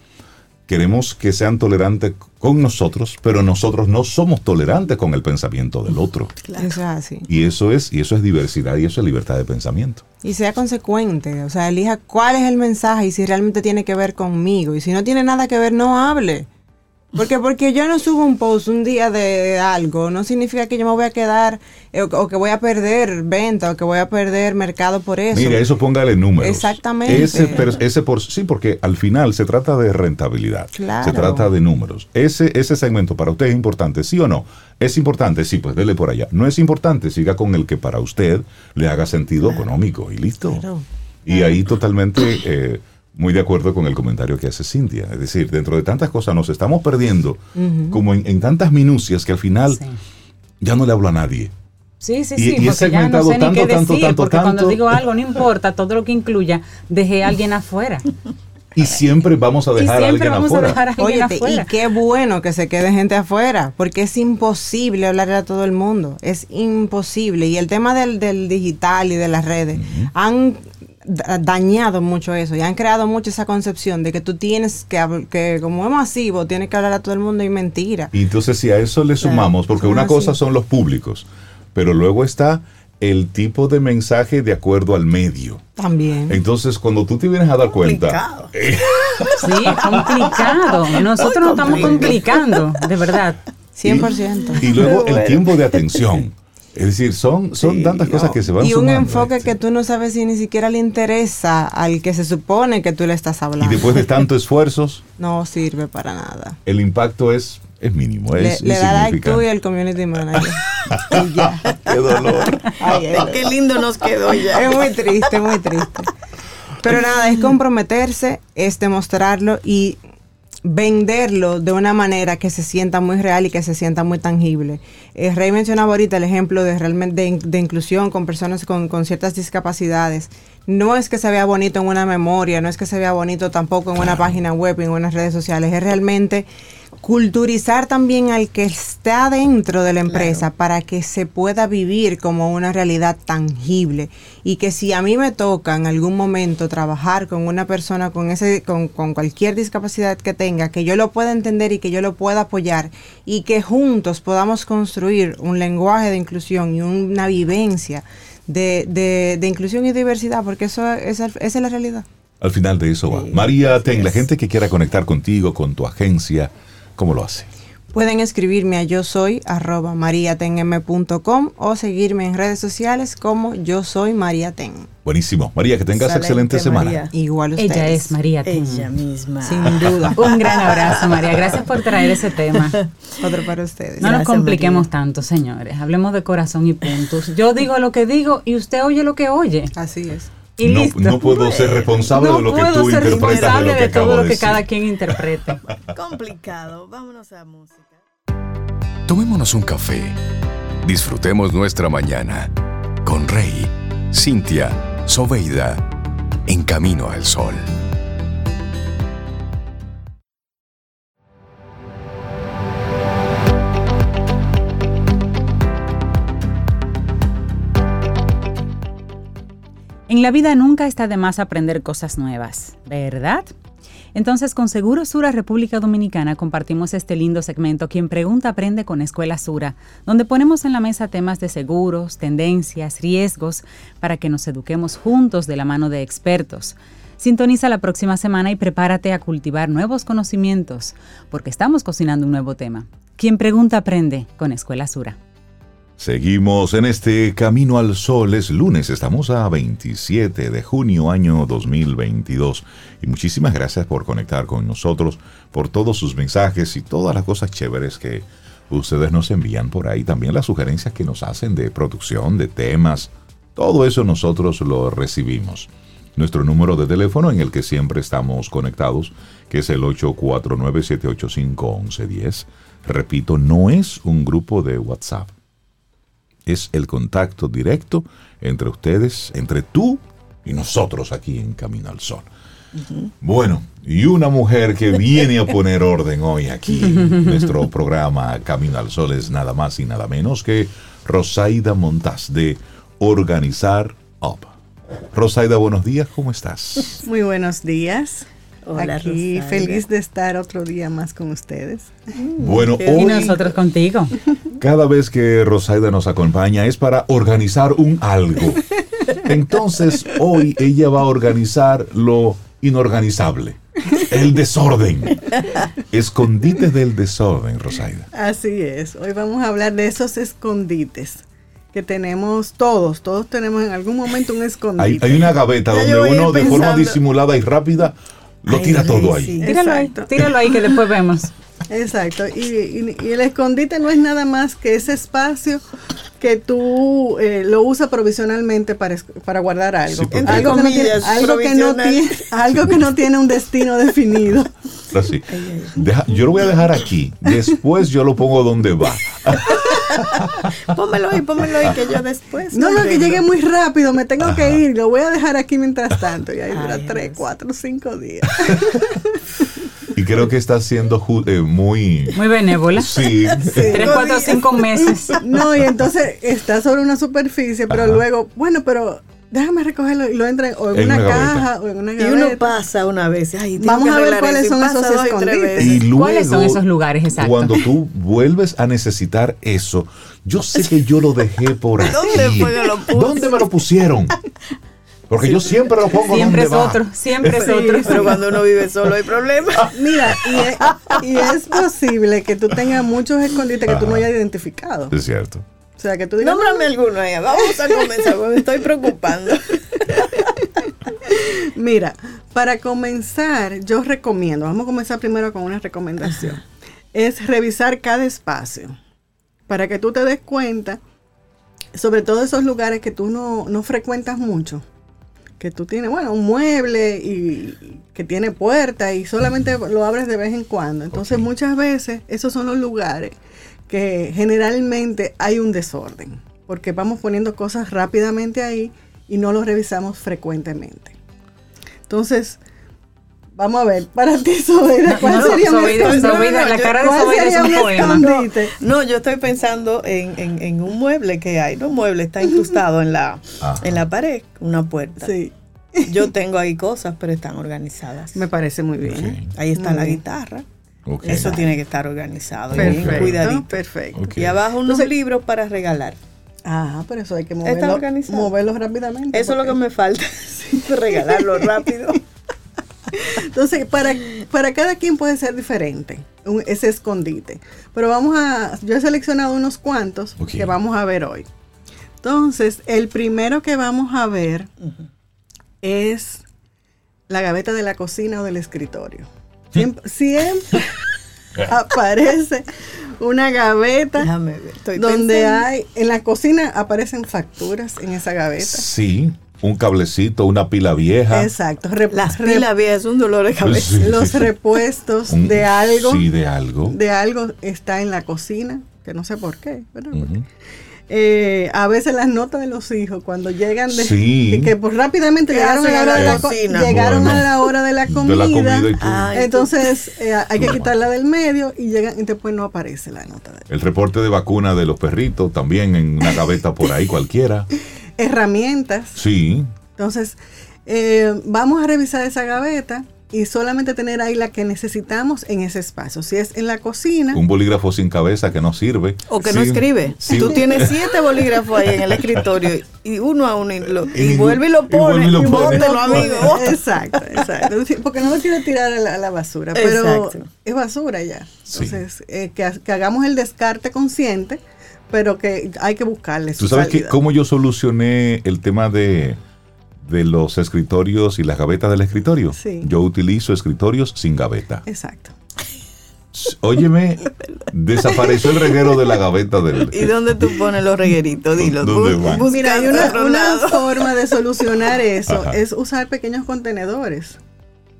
S2: queremos que sean tolerantes con nosotros, pero nosotros no somos tolerantes con el pensamiento del otro.
S7: Eso es así.
S2: Y eso es, y eso es diversidad y eso es libertad de pensamiento.
S7: Y sea consecuente, o sea, elija cuál es el mensaje y si realmente tiene que ver conmigo. Y si no tiene nada que ver, no hable. Porque porque yo no subo un post un día de algo, no significa que yo me voy a quedar eh, o, o que voy a perder venta o que voy a perder mercado por eso.
S2: Mira, eso póngale números.
S7: Exactamente.
S2: Ese, per- ese por, sí, porque al final se trata de rentabilidad.
S7: Claro.
S2: Se trata de números. Ese, ese segmento para usted es importante, ¿sí o no? ¿Es importante? Sí, pues dele por allá. ¿No es importante? Siga con el que para usted le haga sentido económico y listo.
S7: Claro.
S2: Y ahí totalmente eh, muy de acuerdo con el comentario que hace Cintia. Es decir, dentro de tantas cosas nos estamos perdiendo como en, en tantas minucias que al final
S1: Sí.
S2: ya no le hablo a nadie.
S1: Sí, sí,
S2: Y-
S1: sí,
S2: y es
S1: porque ya no
S2: segmentado
S1: sé ni
S2: tanto,
S1: qué
S2: tanto,
S1: decir,
S2: tanto,
S1: porque cuando
S2: tanto.
S1: digo algo, no importa, todo lo que incluya, dejé a alguien afuera. *laughs*
S2: Y siempre vamos a
S1: Y
S2: dejar a
S1: siempre
S2: alguien
S1: vamos
S2: afuera.
S1: a dejar a alguien
S7: Óyete, y
S1: afuera.
S7: qué bueno que se quede gente afuera, porque es imposible hablarle a todo el mundo, es imposible. Y el tema del, del digital y de las redes han dañado mucho eso y han creado mucho esa concepción de que tú tienes que, que como es masivo, tienes que hablar a todo el mundo y mentira.
S2: Y entonces si a eso le sumamos, porque una cosa son los públicos, pero luego está el tipo de mensaje de acuerdo al medio.
S7: También.
S2: Entonces, cuando tú te vienes a dar cuenta,
S3: Complicado.
S2: eh, *laughs*
S1: Sí, complicado. Nosotros nos estamos complicando, de verdad.
S7: 100%.
S2: y luego el tiempo de atención. Es decir, son, son
S3: Sí,
S2: tantas cosas
S3: no.
S2: que se van
S7: Y un
S2: sumando.
S7: enfoque
S2: este.
S7: que tú no sabes si ni siquiera le interesa al que se supone que tú le estás
S2: Y
S7: hablando.
S2: después de *laughs* tantos esfuerzos,
S7: No sirve para nada.
S2: el impacto es, es mínimo,
S7: Le,
S2: es
S7: le da like tú y el community manager. *laughs* y ya.
S2: Qué dolor.
S7: Ay, ay,
S3: Qué lindo nos quedó ya.
S7: Es muy triste, muy triste. Pero nada, es comprometerse, es demostrarlo y venderlo de una manera que se sienta muy real y que se sienta muy tangible. Eh, Rey mencionaba ahorita el ejemplo de realmente de, in- de inclusión con personas con, con ciertas discapacidades. No es que se vea bonito en una memoria, no es que se vea bonito tampoco en una página web, en unas redes sociales, es realmente culturizar también al que está dentro de la empresa para que se pueda vivir como una realidad tangible. Y que si a mí me toca en algún momento trabajar con una persona con ese con, con cualquier discapacidad que tenga que yo lo pueda entender y que yo lo pueda apoyar y que juntos podamos construir un lenguaje de inclusión y una vivencia de, de- de inclusión y diversidad porque eso es, esa es la realidad.
S2: Al final de eso va. María, ten, la gente que quiera conectar contigo, con tu agencia, ¿cómo lo hace?
S7: Pueden escribirme a yo soy arroba mariatenm.com o seguirme en redes sociales como yo soy mariaten.
S2: Buenísimo. María, que tengas
S3: Excelente,
S2: excelente semana.
S3: María.
S7: Igual ustedes.
S1: Ella es María. Ten.
S3: Ella misma.
S7: Sin duda. *laughs*
S1: Un gran abrazo, María. Gracias por traer ese tema. *laughs*
S7: Otro para ustedes.
S1: No nos compliquemos
S3: María.
S1: tanto, señores. Hablemos de corazón y puntos. Yo digo lo que digo y usted oye lo que oye.
S7: Así es.
S1: Y
S2: no,
S1: listo.
S2: no puedo ser responsable
S1: No
S2: de lo que
S1: puedo
S2: tú
S1: ser
S2: interpretas de
S1: responsable
S2: lo que
S1: de todo lo que
S2: decir.
S1: cada quien interprete. *laughs*
S3: Complicado. Vámonos a música.
S6: Tomémonos un café. Disfrutemos nuestra mañana con Rey, Cintia, Soveida, en camino al sol.
S1: En la vida nunca está de más aprender cosas nuevas, ¿verdad? Entonces, con Seguro Sura República Dominicana compartimos este lindo segmento Quien pregunta aprende con Escuela Sura, donde ponemos en la mesa temas de seguros, tendencias, riesgos, para que nos eduquemos juntos de la mano de expertos. Sintoniza la próxima semana y prepárate a cultivar nuevos conocimientos, porque estamos cocinando un nuevo tema. Quien pregunta aprende con Escuela Sura.
S2: Seguimos en este Camino al Sol. Es lunes, estamos a 27 de junio año 2022. Y muchísimas gracias por conectar con nosotros, por todos sus mensajes y todas las cosas chéveres que ustedes nos envían por ahí también las sugerencias que nos hacen de producción, de temas. Todo eso nosotros lo recibimos. Nuestro número de teléfono en el que siempre estamos conectados, que es el 849-785-1110. Repito, no es un grupo de WhatsApp. Es el contacto directo entre ustedes, entre tú y nosotros aquí en Camino al Sol. Bueno, y una mujer que viene a poner orden hoy aquí en *laughs* nuestro programa Camino al Sol es nada más y nada menos que Rosaida Montaz de Organizar Up. Rosaida, buenos días, ¿cómo estás?
S8: Muy buenos días.
S3: Hola,
S8: Aquí feliz de estar otro día más con ustedes.
S2: Bueno,
S1: Y
S2: hoy
S1: nosotros contigo. *laughs*
S2: cada vez que Rosaida nos acompaña es para organizar un algo. Entonces, hoy ella va a organizar lo inorganizable, el desorden. Escondite del desorden, Rosaida.
S8: Así es. Hoy vamos a hablar de esos escondites que tenemos todos. Todos tenemos en algún momento un escondite.
S2: hay una gaveta donde uno de forma disimulada y rápida lo
S3: Ay,
S2: tira todo ahí.
S3: sí.
S1: Tíralo ahí, tíralo ahí que después vemos.
S8: Exacto. Y, y- y el escondite no es nada más que ese espacio que tú eh, lo usas provisionalmente para, para guardar algo.
S2: Sí,
S8: algo, que no tiene, algo, que no tiene, algo que no tiene un destino definido. *laughs*
S2: Así. Deja- yo lo voy a dejar aquí. Después yo lo pongo donde va. *laughs*
S3: Pónmelo ahí, pónmelo ahí, que yo después.
S8: No, no, que llegue muy rápido, me tengo
S2: Ajá.
S8: que ir, lo voy a dejar aquí mientras tanto. Y ahí dura
S3: Ay,
S8: tres,
S3: Dios.
S8: cuatro, cinco días. *laughs*
S2: Y creo que está siendo eh, muy...
S1: Muy benévola.
S2: Sí. *laughs*
S1: Tres, cuatro, cinco meses.
S8: No, y entonces está sobre una superficie, pero
S2: Ajá.
S8: luego, bueno, pero déjame recogerlo y lo entra en- o en,
S2: En
S8: una, caja o en una
S3: Y
S8: gaveta.
S3: uno pasa una vez. Ay,
S8: Vamos a ver cuáles
S3: eso, y
S8: son esos
S3: y
S8: escondites.
S3: veces.
S2: Y luego,
S1: ¿Cuáles son esos lugares exactos?
S2: Cuando tú vuelves a necesitar eso, yo sé que yo lo dejé por *laughs* aquí.
S3: ¿Dónde fue que lo puse?
S2: ¿Dónde me lo pusieron? *laughs* Porque yo siempre lo pongo
S1: Siempre es
S2: va.
S1: otro, siempre es
S8: Sí,
S1: otro.
S3: Pero cuando uno vive solo hay problemas. *laughs*
S8: Mira, y es, y es posible que tú tengas muchos escondites que tú no hayas identificado.
S2: Es cierto.
S8: O sea, que tú digas,
S3: Nómbrame alguno ahí. Vamos a comenzar, porque me estoy preocupando. *laughs*
S8: Mira, para comenzar, yo recomiendo, vamos a comenzar primero con una recomendación, es revisar cada espacio para que tú te des cuenta, sobre todo esos lugares que tú no, no frecuentas mucho, que tú tienes, bueno, un mueble y que tiene puerta y solamente lo abres de vez en cuando. Entonces muchas veces esos son los lugares que generalmente hay un desorden, porque vamos poniendo cosas rápidamente ahí y no los revisamos frecuentemente. Entonces, vamos a ver, para ti, Sobeida, ¿cuál
S1: No,
S8: sería un escondite?
S1: La
S3: yo-
S1: cara de
S8: ¿Cuál
S1: Sobeida es un
S8: un
S1: poema.
S3: No, yo estoy pensando en, en- en un mueble que hay. No, un mueble está incrustado en la,
S2: Ajá.
S3: en la pared, una puerta.
S8: Sí,
S3: Yo tengo ahí cosas, pero están organizadas.
S8: me parece muy bien.
S3: Ahí está
S8: Muy
S3: la
S8: bien.
S3: guitarra. Eso tiene que estar organizado. bien
S8: Perfecto,
S3: cuidadito.
S8: perfecto.
S3: Y abajo unos
S8: Entonces-
S3: libros para regalar.
S8: Ah, pero eso hay que moverlo,
S3: organizado.
S8: moverlo rápidamente.
S3: Eso es lo que me falta. *laughs* regalarlo *laughs* rápido.
S8: Entonces, para, para cada quien puede ser diferente un- ese escondite. Pero vamos a, yo he seleccionado unos cuantos que vamos a ver hoy. Entonces, el primero que vamos a ver es la gaveta de la cocina o del escritorio. *laughs* Siempre, siempre *laughs* aparece una gaveta
S3: Déjame ver. Estoy
S8: donde
S3: pensando.
S8: hay, en la cocina aparecen facturas en esa gaveta.
S2: Sí, un cablecito, una pila vieja.
S8: Exacto. Rep-
S3: Las pilas viejas es un dolor de cabeza.
S2: Sí,
S8: los repuestos
S2: Un-
S8: de algo.
S2: Sí, de algo.
S8: de algo está en la cocina, que no sé por qué, ¿verdad? Eh, a veces las notas de los hijos cuando llegan de
S2: Sí.
S8: que, pues rápidamente
S3: ¿Qué
S8: llegaron, a la hora, de la co-
S3: cocina?
S8: llegaron
S2: Bueno.
S8: a la hora de la
S2: De
S8: comida,
S2: la comida y todo.
S3: Ay,
S8: entonces eh, hay que quitarla del medio y llegan y después no aparece la nota de
S2: El reporte de vacuna de los perritos también en una gaveta por ahí cualquiera. *laughs*
S8: herramientas
S2: Sí,
S8: entonces eh, vamos a revisar esa gaveta y solamente tener ahí la que necesitamos en ese espacio si es en la cocina
S2: un bolígrafo sin cabeza que no sirve.
S3: O que no escribe.
S2: sí.
S3: Tú tienes *laughs* siete bolígrafos ahí en el escritorio y uno a uno y, lo- y
S2: Y ningún-
S3: vuelve y lo pone.
S2: y
S3: Y, bótelo, *laughs* amigo.
S8: Exacto, exacto. Porque no lo quiero tirar a la, a la basura, pero
S3: Exacto.
S8: es basura ya.
S2: Sí.
S8: Entonces, eh, que hagamos el descarte consciente, pero que hay que buscarle
S2: ¿Tú sabes que, cómo yo solucioné el tema de, de los escritorios y las gavetas del escritorio?
S8: Sí.
S2: Yo utilizo escritorios sin gaveta.
S8: Exacto.
S2: Óyeme, *laughs* desapareció el reguero de la gaveta del...
S3: ¿Y dónde tú pones los regueritos? Dilo.
S2: ¿Dónde
S3: Bu-
S2: van?
S3: busca
S8: Mira, hay una, una forma de solucionar *laughs* eso
S2: Ajá.
S8: es usar pequeños contenedores.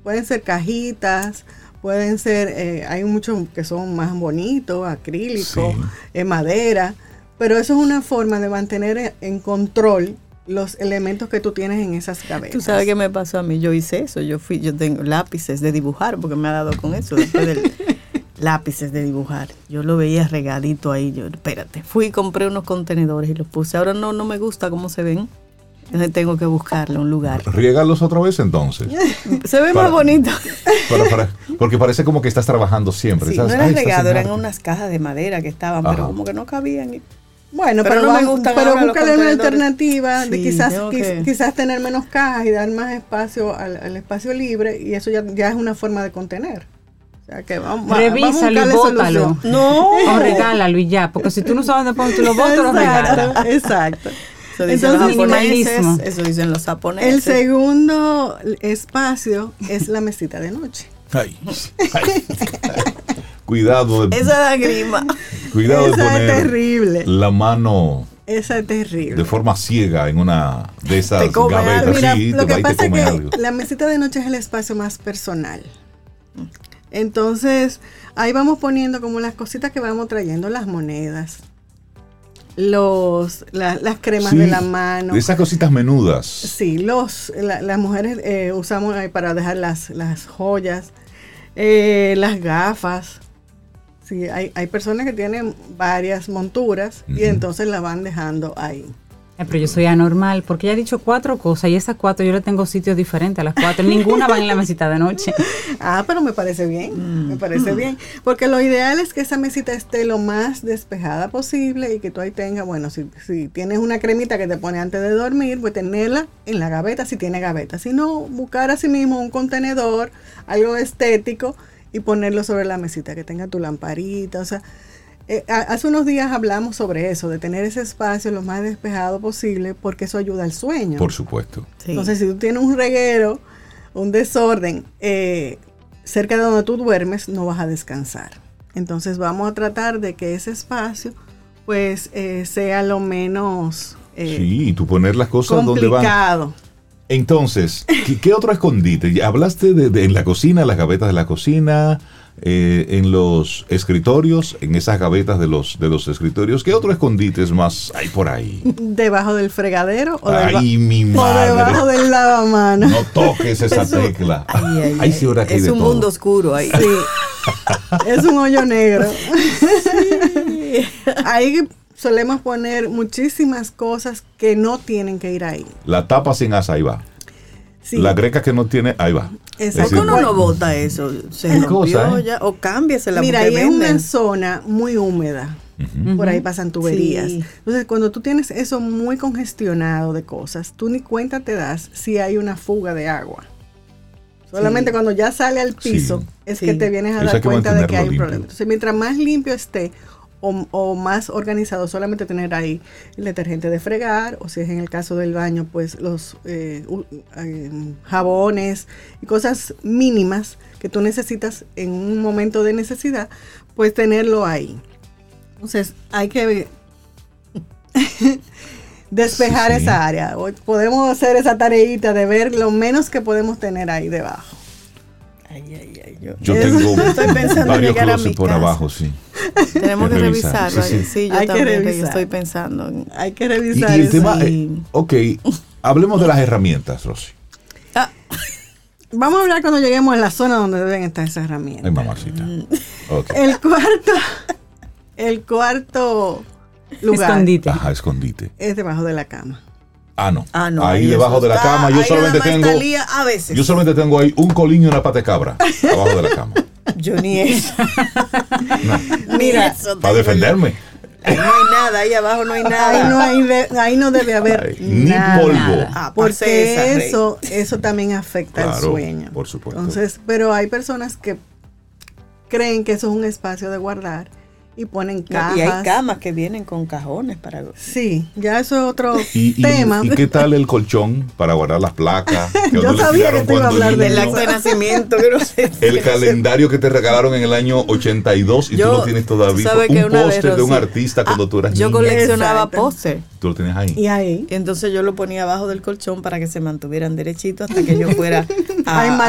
S8: Pueden ser cajitas, pueden ser, eh, hay muchos que son más bonitos, acrílico,
S2: Sí.
S8: eh, madera, pero eso es una forma de mantener en- en control los elementos que tú tienes en esas gavetas.
S3: Tú sabes qué me pasó a mí. Yo hice eso. Yo fui, yo tengo lápices de dibujar porque me ha dado con eso después del *laughs* lápices de dibujar. Yo lo veía regadito ahí. Yo, espérate, fui y compré unos contenedores y los puse. Ahora no, no me gusta cómo se ven. Entonces tengo que buscarle un lugar.
S2: Riégalos otra vez entonces. *laughs*
S3: Se ve
S2: Para-
S3: más bonito.
S2: Para- para- porque parece como que estás trabajando siempre.
S3: Sí, no era
S2: Ay, estás
S3: regado,
S2: en
S3: eran unas cajas de madera que estaban,
S2: Ajá.
S3: pero como que no cabían. y-
S8: Bueno,
S3: Pero
S8: pero,
S3: no me gustan
S8: pero búscale una alternativa de
S3: Sí,
S8: quizás
S3: tengo
S8: quiz-
S3: que-
S8: quizás tener menos cajas y dar más espacio al, al espacio libre y eso ya, ya es una forma de contener. O sea que vamos,
S1: Revísalo y bótalo.
S8: solución.
S3: No.
S1: O regálalo y ya, porque si tú no sabes dónde pones, tú lo botas o lo regalas.
S8: Exacto.
S3: Eso dicen
S8: Entonces,
S3: los japoneses, eso dicen los japoneses.
S8: El segundo espacio es la mesita de noche.
S2: Ay, ay. Cuidado de,
S3: Esa da grima.
S2: cuidado de
S8: Esa es
S2: poner
S8: terrible.
S2: la mano
S8: Esa es terrible.
S2: de forma ciega en una de esas
S3: Te come
S2: gavetas.
S8: Mira,
S2: sí,
S8: lo que pasa es que
S2: algo.
S8: la mesita de noche es el espacio más personal. Entonces, ahí vamos poniendo como las cositas que vamos trayendo, las monedas, los, la- las cremas
S2: Sí,
S8: de la mano.
S2: Esas cositas menudas.
S8: Sí, los, la- las mujeres eh, usamos ahí para dejar las, las joyas, eh, las gafas. Sí, hay, hay personas que tienen varias monturas y entonces la van dejando ahí.
S1: Ay, pero yo soy anormal, porque ella ha dicho cuatro cosas y esas cuatro yo le tengo sitios diferentes a las cuatro. Ninguna van en la mesita de noche. *laughs*
S8: Ah, pero me parece bien, me parece bien. Porque lo ideal es que esa mesita esté lo más despejada posible y que tú ahí tengas, bueno, si, si tienes una cremita que te pone antes de dormir, pues tenerla en la gaveta si tiene gaveta. Si no, buscar a sí mismo un contenedor, algo estético y ponerlo sobre la mesita, que tenga tu lamparita, o sea. Eh, hace unos días hablamos sobre eso, de tener ese espacio lo más despejado posible, porque eso ayuda al sueño.
S2: Por supuesto.
S3: Sí.
S8: Entonces, si tú tienes un reguero, un desorden eh, cerca de donde tú duermes, no vas a descansar. Entonces, vamos a tratar de que ese espacio, pues, eh, sea lo menos eh,
S2: sí, y tú poner las cosas donde van.
S8: complicado.
S2: Entonces, ¿qué, qué otro escondite? Hablaste de, de- en la cocina, las gavetas de la cocina, eh, en los escritorios, en esas gavetas de los, de los escritorios. ¿Qué otro escondite es más hay por ahí?
S8: Debajo del fregadero o,
S2: Ay, mi
S8: o debajo
S2: madre.
S8: del lavamanos.
S2: No toques esa
S8: Eso-
S2: tecla.
S3: Ay, ay,
S2: Ay,
S3: ay.
S2: sí, ahora
S3: es un
S2: todo.
S3: mundo oscuro ahí.
S8: Sí. es un hoyo negro. Ahí solemos poner muchísimas cosas que no tienen que ir ahí.
S2: La tapa sin asa, ahí va.
S8: Sí.
S2: La greca que no tiene, ahí va.
S8: Exacto.
S3: ¿Por qué uno no bota eso? Se
S2: ¿Qué
S3: rompió
S2: cosa, eh?
S3: ya. O cámbiasela
S8: Mira,
S3: porque
S8: ahí es una zona muy húmeda. Por ahí pasan tuberías.
S3: Sí.
S8: Entonces, cuando tú tienes eso muy congestionado de cosas, tú ni cuenta te das si hay una fuga de agua. Solamente
S3: Sí.
S8: cuando ya sale al piso
S2: Sí.
S8: es
S3: Sí.
S8: que te vienes a
S2: Eso
S8: dar cuenta de que hay un problema. Entonces, mientras más limpio esté o, o más organizado, solamente tener ahí el detergente de fregar, o si es en el caso del baño, pues los eh, eh, jabones y cosas mínimas que tú necesitas en un momento de necesidad, pues tenerlo ahí. Entonces, hay que *laughs* despejar
S2: Sí.
S8: esa área. Podemos hacer esa tareita de ver lo menos que podemos tener ahí debajo.
S3: Ay, ay, ay, yo, *laughs*
S2: tengo
S3: Estoy pensando en
S2: varios
S3: llegar a
S2: closets
S3: mi
S2: por
S3: casa.
S2: abajo, sí. *laughs*
S3: Tenemos
S2: que
S3: que
S2: revisar,
S3: revisarlo.
S2: sí,
S3: Sí,
S2: sí.
S3: yo
S8: Hay que
S3: también que
S8: revisar.
S3: estoy pensando. en-
S8: Hay que revisar
S2: y el
S8: eso.
S2: tema, eh, ok, hablemos de las herramientas, Rosy.
S3: Ah, *laughs*
S8: Vamos a hablar cuando lleguemos a la zona donde deben estar esas
S2: Ay,
S8: herramientas.
S2: mamacita. Ok.
S8: El cuarto, el cuarto lugar
S1: Escondite.
S2: Ajá, escondite.
S8: es debajo de la cama.
S2: Ah, no.
S3: ah, no.
S2: ahí
S3: eso
S2: debajo de la
S3: está-
S2: cama, yo solamente tengo.
S3: a veces.
S2: Yo solamente tengo ahí un colín y una pata de cabra. *laughs* Abajo de la cama.
S3: Yo ni eso.
S2: No, *laughs*
S3: Mira,
S2: para defenderme.
S3: Ahí no hay nada, ahí abajo no hay nada.
S8: Ahí no, hay de- ahí no debe haber
S2: Ay, ni polvo.
S3: Ah,
S8: Porque
S3: parce esa, Rey.
S8: eso, eso también afecta el
S2: Claro,
S8: sueño.
S2: por supuesto.
S8: Entonces, pero hay personas que creen que eso es un espacio de guardar y ponen cajas.
S3: y hay camas que vienen con cajones para...
S8: Sí, ya eso es otro
S2: ¿Y, y-
S8: tema.
S2: y qué tal el colchón para guardar las placas? *laughs* Que
S8: Yo sabía que te iba a
S2: cuando
S8: hablar de
S3: El
S2: niño?
S3: acta de nacimiento, que no sé.
S2: El calendario que te regalaron en el año 82 y
S3: Yo-
S2: tú lo tienes todavía.
S3: ¿sabe que
S2: Un
S3: una vez,
S2: póster de un artista cuando
S3: ah,
S2: tú eras
S3: Yo
S2: niña.
S3: coleccionaba póster.
S2: Tú lo tienes ahí.
S8: Y ahí.
S3: Entonces yo lo ponía abajo del colchón para que se mantuvieran derechitos hasta que yo fuera *laughs* a,
S8: A enmarcar.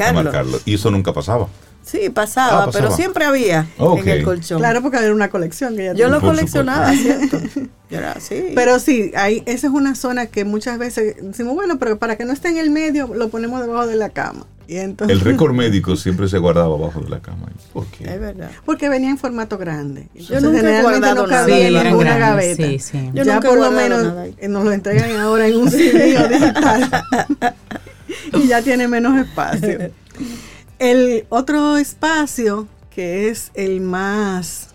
S3: a
S2: A
S3: enmarcarlo.
S2: marcarlo. Y eso nunca pasaba.
S3: Sí, pasaba,
S2: Ah, pasaba.
S3: pero siempre había en el colchón.
S8: Claro, porque era una colección que ya
S3: yo
S8: tenía.
S3: lo
S2: Por
S3: coleccionaba, ¿cierto? *laughs* Yo era así.
S8: Pero sí, ahí, esa es una zona que muchas veces decimos, bueno, pero para que no esté en el medio, lo ponemos debajo de la cama. Y entonces,
S2: El récord *laughs* médico siempre se guardaba abajo de la cama. ¿Por qué?
S3: es verdad.
S8: Porque venía en formato grande.
S3: Yo nunca he
S8: generalmente
S3: guardado
S8: no
S3: nada. Sí,
S8: en
S1: grandes,
S8: gaveta.
S1: sí, sí.
S3: Yo
S8: ya
S3: nunca
S8: por lo menos nos lo entregan ahora en un *laughs* CD digital. y ya tiene menos espacio. El otro espacio que es el más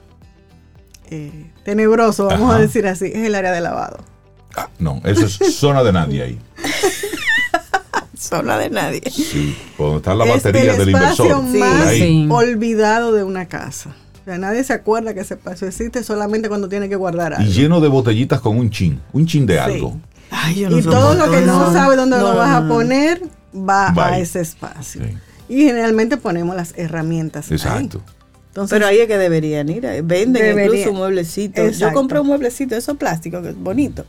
S8: eh, tenebroso, vamos
S2: Ajá.
S8: a decir así, es el área de lavado.
S2: Ah, no, eso es zona de nadie ahí. *laughs*
S3: Zona de nadie.
S2: Sí, donde está la
S8: es
S2: batería
S8: el
S2: del inversor.
S3: Sí.
S8: más
S2: Ahí.
S1: Sí.
S8: olvidado de una casa. O sea, nadie se acuerda que ese espacio existe solamente cuando tiene que guardar algo.
S2: Y lleno de botellitas con un chin, un chin de
S8: Sí.
S2: algo.
S3: Ay, yo
S8: y todo lo que no sabe dónde lo vas a
S3: poner
S8: va, a ese espacio.
S2: Sí.
S8: Y generalmente ponemos las herramientas. ahí.
S2: Exacto.
S8: Entonces,
S3: Pero ahí es que deberían ir. eh, Venden
S8: Debería.
S3: incluso un mueblecito. Yo compré un mueblecito de esos plásticos que es bonito.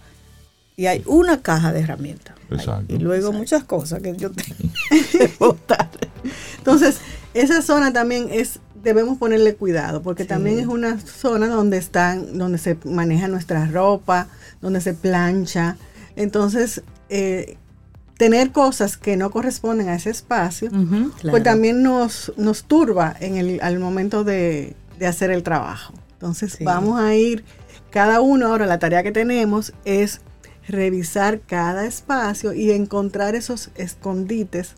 S3: Y hay una caja de herramientas. ahí.
S2: Exacto.
S3: Y luego muchas cosas que yo tengo *laughs* que botar.
S8: entonces, esa zona también es, debemos ponerle cuidado, porque también es una zona donde están, donde se maneja nuestra ropa, donde se plancha. Entonces, eh, tener cosas que no corresponden a ese espacio, pues también nos, nos turba en el, al momento de, de hacer el trabajo. Entonces
S3: Sí.
S8: vamos a ir, cada uno ahora la tarea que tenemos es revisar cada espacio y encontrar esos escondites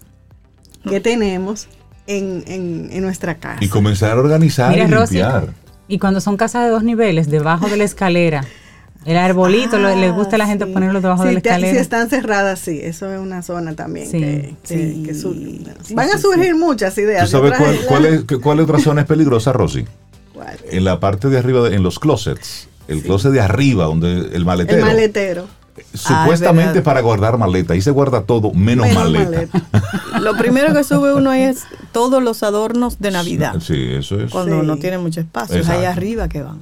S8: que tenemos en, en- en nuestra casa.
S2: Y comenzar a organizar
S1: Mira,
S2: y
S1: Rosy,
S2: limpiar.
S1: y cuando son casas de dos niveles, debajo de la escalera, el arbolito, lo- les gusta a la gente
S8: Ah, sí.
S1: ponerlo debajo
S8: Sí,
S1: de la
S8: te-
S1: escalera.
S8: Si están cerradas, sí, eso es una zona también
S1: Sí,
S8: que, que-
S3: sí,
S8: que su-
S3: sí,
S8: van a
S3: sí,
S8: surgir muchas
S2: ¿Tú
S8: ideas.
S2: sabes
S8: Yo
S2: cuál, es, cuál otra zona es peligrosa, Rosy?
S8: ¿Cuál?
S2: En la parte de arriba, de- en los closets. El closet de arriba, donde el maletero.
S8: El maletero.
S2: Supuestamente
S3: Ah,
S2: para guardar maleta. Ahí se guarda todo, menos,
S8: Menos
S2: maleta.
S8: maleta. *laughs*
S3: Lo primero que sube uno ahí es todos los adornos de Navidad.
S2: Sí, eso es.
S3: Cuando
S8: Sí.
S3: no tiene mucho espacio. Es ahí arriba que van.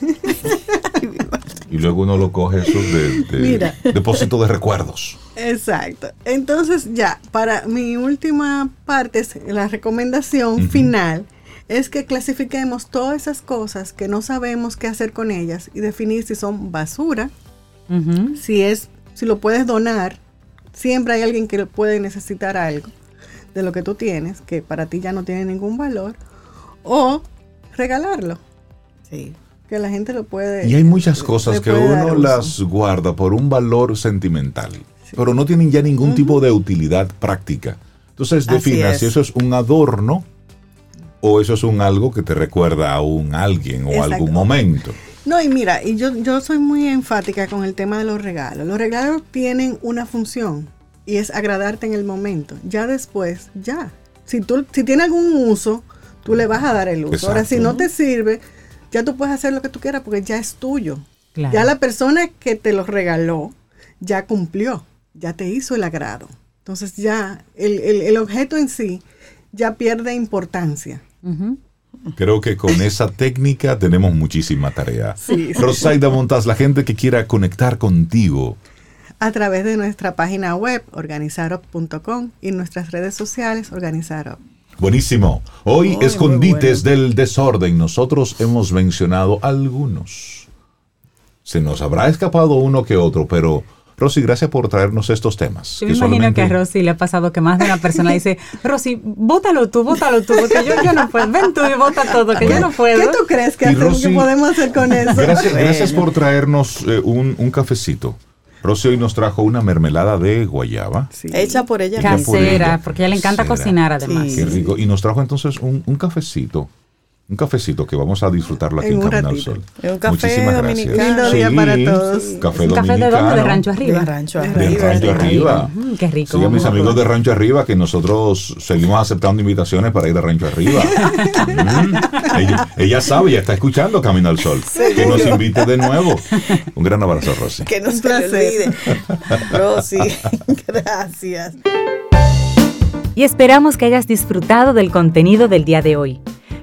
S3: *laughs*
S2: Y luego uno lo coge eso de, de
S8: Mira.
S2: depósito de recuerdos.
S8: Exacto. Entonces ya, para mi última parte, la recomendación final es que clasifiquemos todas esas cosas que no sabemos qué hacer con ellas y definir si son basura, si es, si lo puedes donar. Siempre hay alguien que puede necesitar algo de lo que tú tienes, que para ti ya no tiene ningún valor, o regalarlo,
S3: Sí.
S8: Que la gente lo puede.
S2: Y hay muchas cosas que uno las guarda por un valor sentimental, pero no tienen ya ningún tipo de utilidad práctica. Entonces defina
S3: es.
S2: si eso es un adorno o eso es un algo que te recuerda a un alguien o algún momento.
S8: No, y mira, y yo, yo soy muy enfática con el tema de los regalos. Los regalos tienen una función y es agradarte en el momento. Ya después, ya. Si tú si tiene algún uso, tú le vas a dar el uso. Ahora, si no te sirve, ya tú puedes hacer lo que tú quieras porque ya es tuyo.
S1: Claro.
S8: Ya la persona que te lo regaló ya cumplió, ya te hizo el agrado. Entonces ya el, el- el objeto en sí ya pierde importancia.
S2: Creo que con esa *laughs* técnica tenemos muchísima tarea.
S8: Sí, sí.
S2: Rosaida Montaz, la gente que quiera conectar contigo,
S8: a través de nuestra página web organizarop.com y nuestras redes sociales organizarop.
S2: Buenísimo. Hoy,
S3: Muy, muy
S2: escondites del desorden. Nosotros hemos mencionado algunos. Se nos habrá escapado uno que otro, pero Rosy, gracias por traernos estos temas.
S1: Yo me
S2: que
S1: imagino que a Rosy le ha pasado que más de una persona dice, Rosy, bótalo tú, bótalo tú, porque yo, yo no puedo. Ven tú y bota todo, que yo
S2: Bueno.
S1: no puedo.
S8: ¿Qué tú crees que,
S2: Rosy-
S8: que podemos hacer con eso?
S2: Gracias, gracias por traernos eh, un, un cafecito. Rosy hoy nos trajo una mermelada de guayaba.
S8: Sí.
S3: Hecha por ella. Misma.
S2: por ella.
S1: Casera, porque a ella le encanta
S2: Casera.
S1: cocinar además.
S3: Sí.
S2: Qué rico. Y nos trajo entonces un, un cafecito Un cafecito que vamos a disfrutarlo aquí
S8: En
S2: en, Camino al. Sol.
S3: Un café
S2: Muchísimas
S3: dominicano.
S2: gracias.
S8: Lindo día para todos.
S2: Café
S1: ¿Un café de dónde? ¿De Rancho Arriba?
S3: De rancho arriba.
S2: De Rancho
S3: de
S2: Arriba.
S1: Qué rico.
S2: Sí, a mis
S1: a
S2: amigos de. Rancho Arriba, que nosotros seguimos aceptando invitaciones para ir de Rancho Arriba. Mm. *laughs* ella, ella sabe, ya está escuchando Camino al Sol. Que nos invite de nuevo. Un gran abrazo, Rosy.
S3: Que no
S8: Un
S3: se le
S8: placer.
S3: olvide. *laughs* Rosy, gracias.
S1: y esperamos que hayas disfrutado del contenido del día de hoy.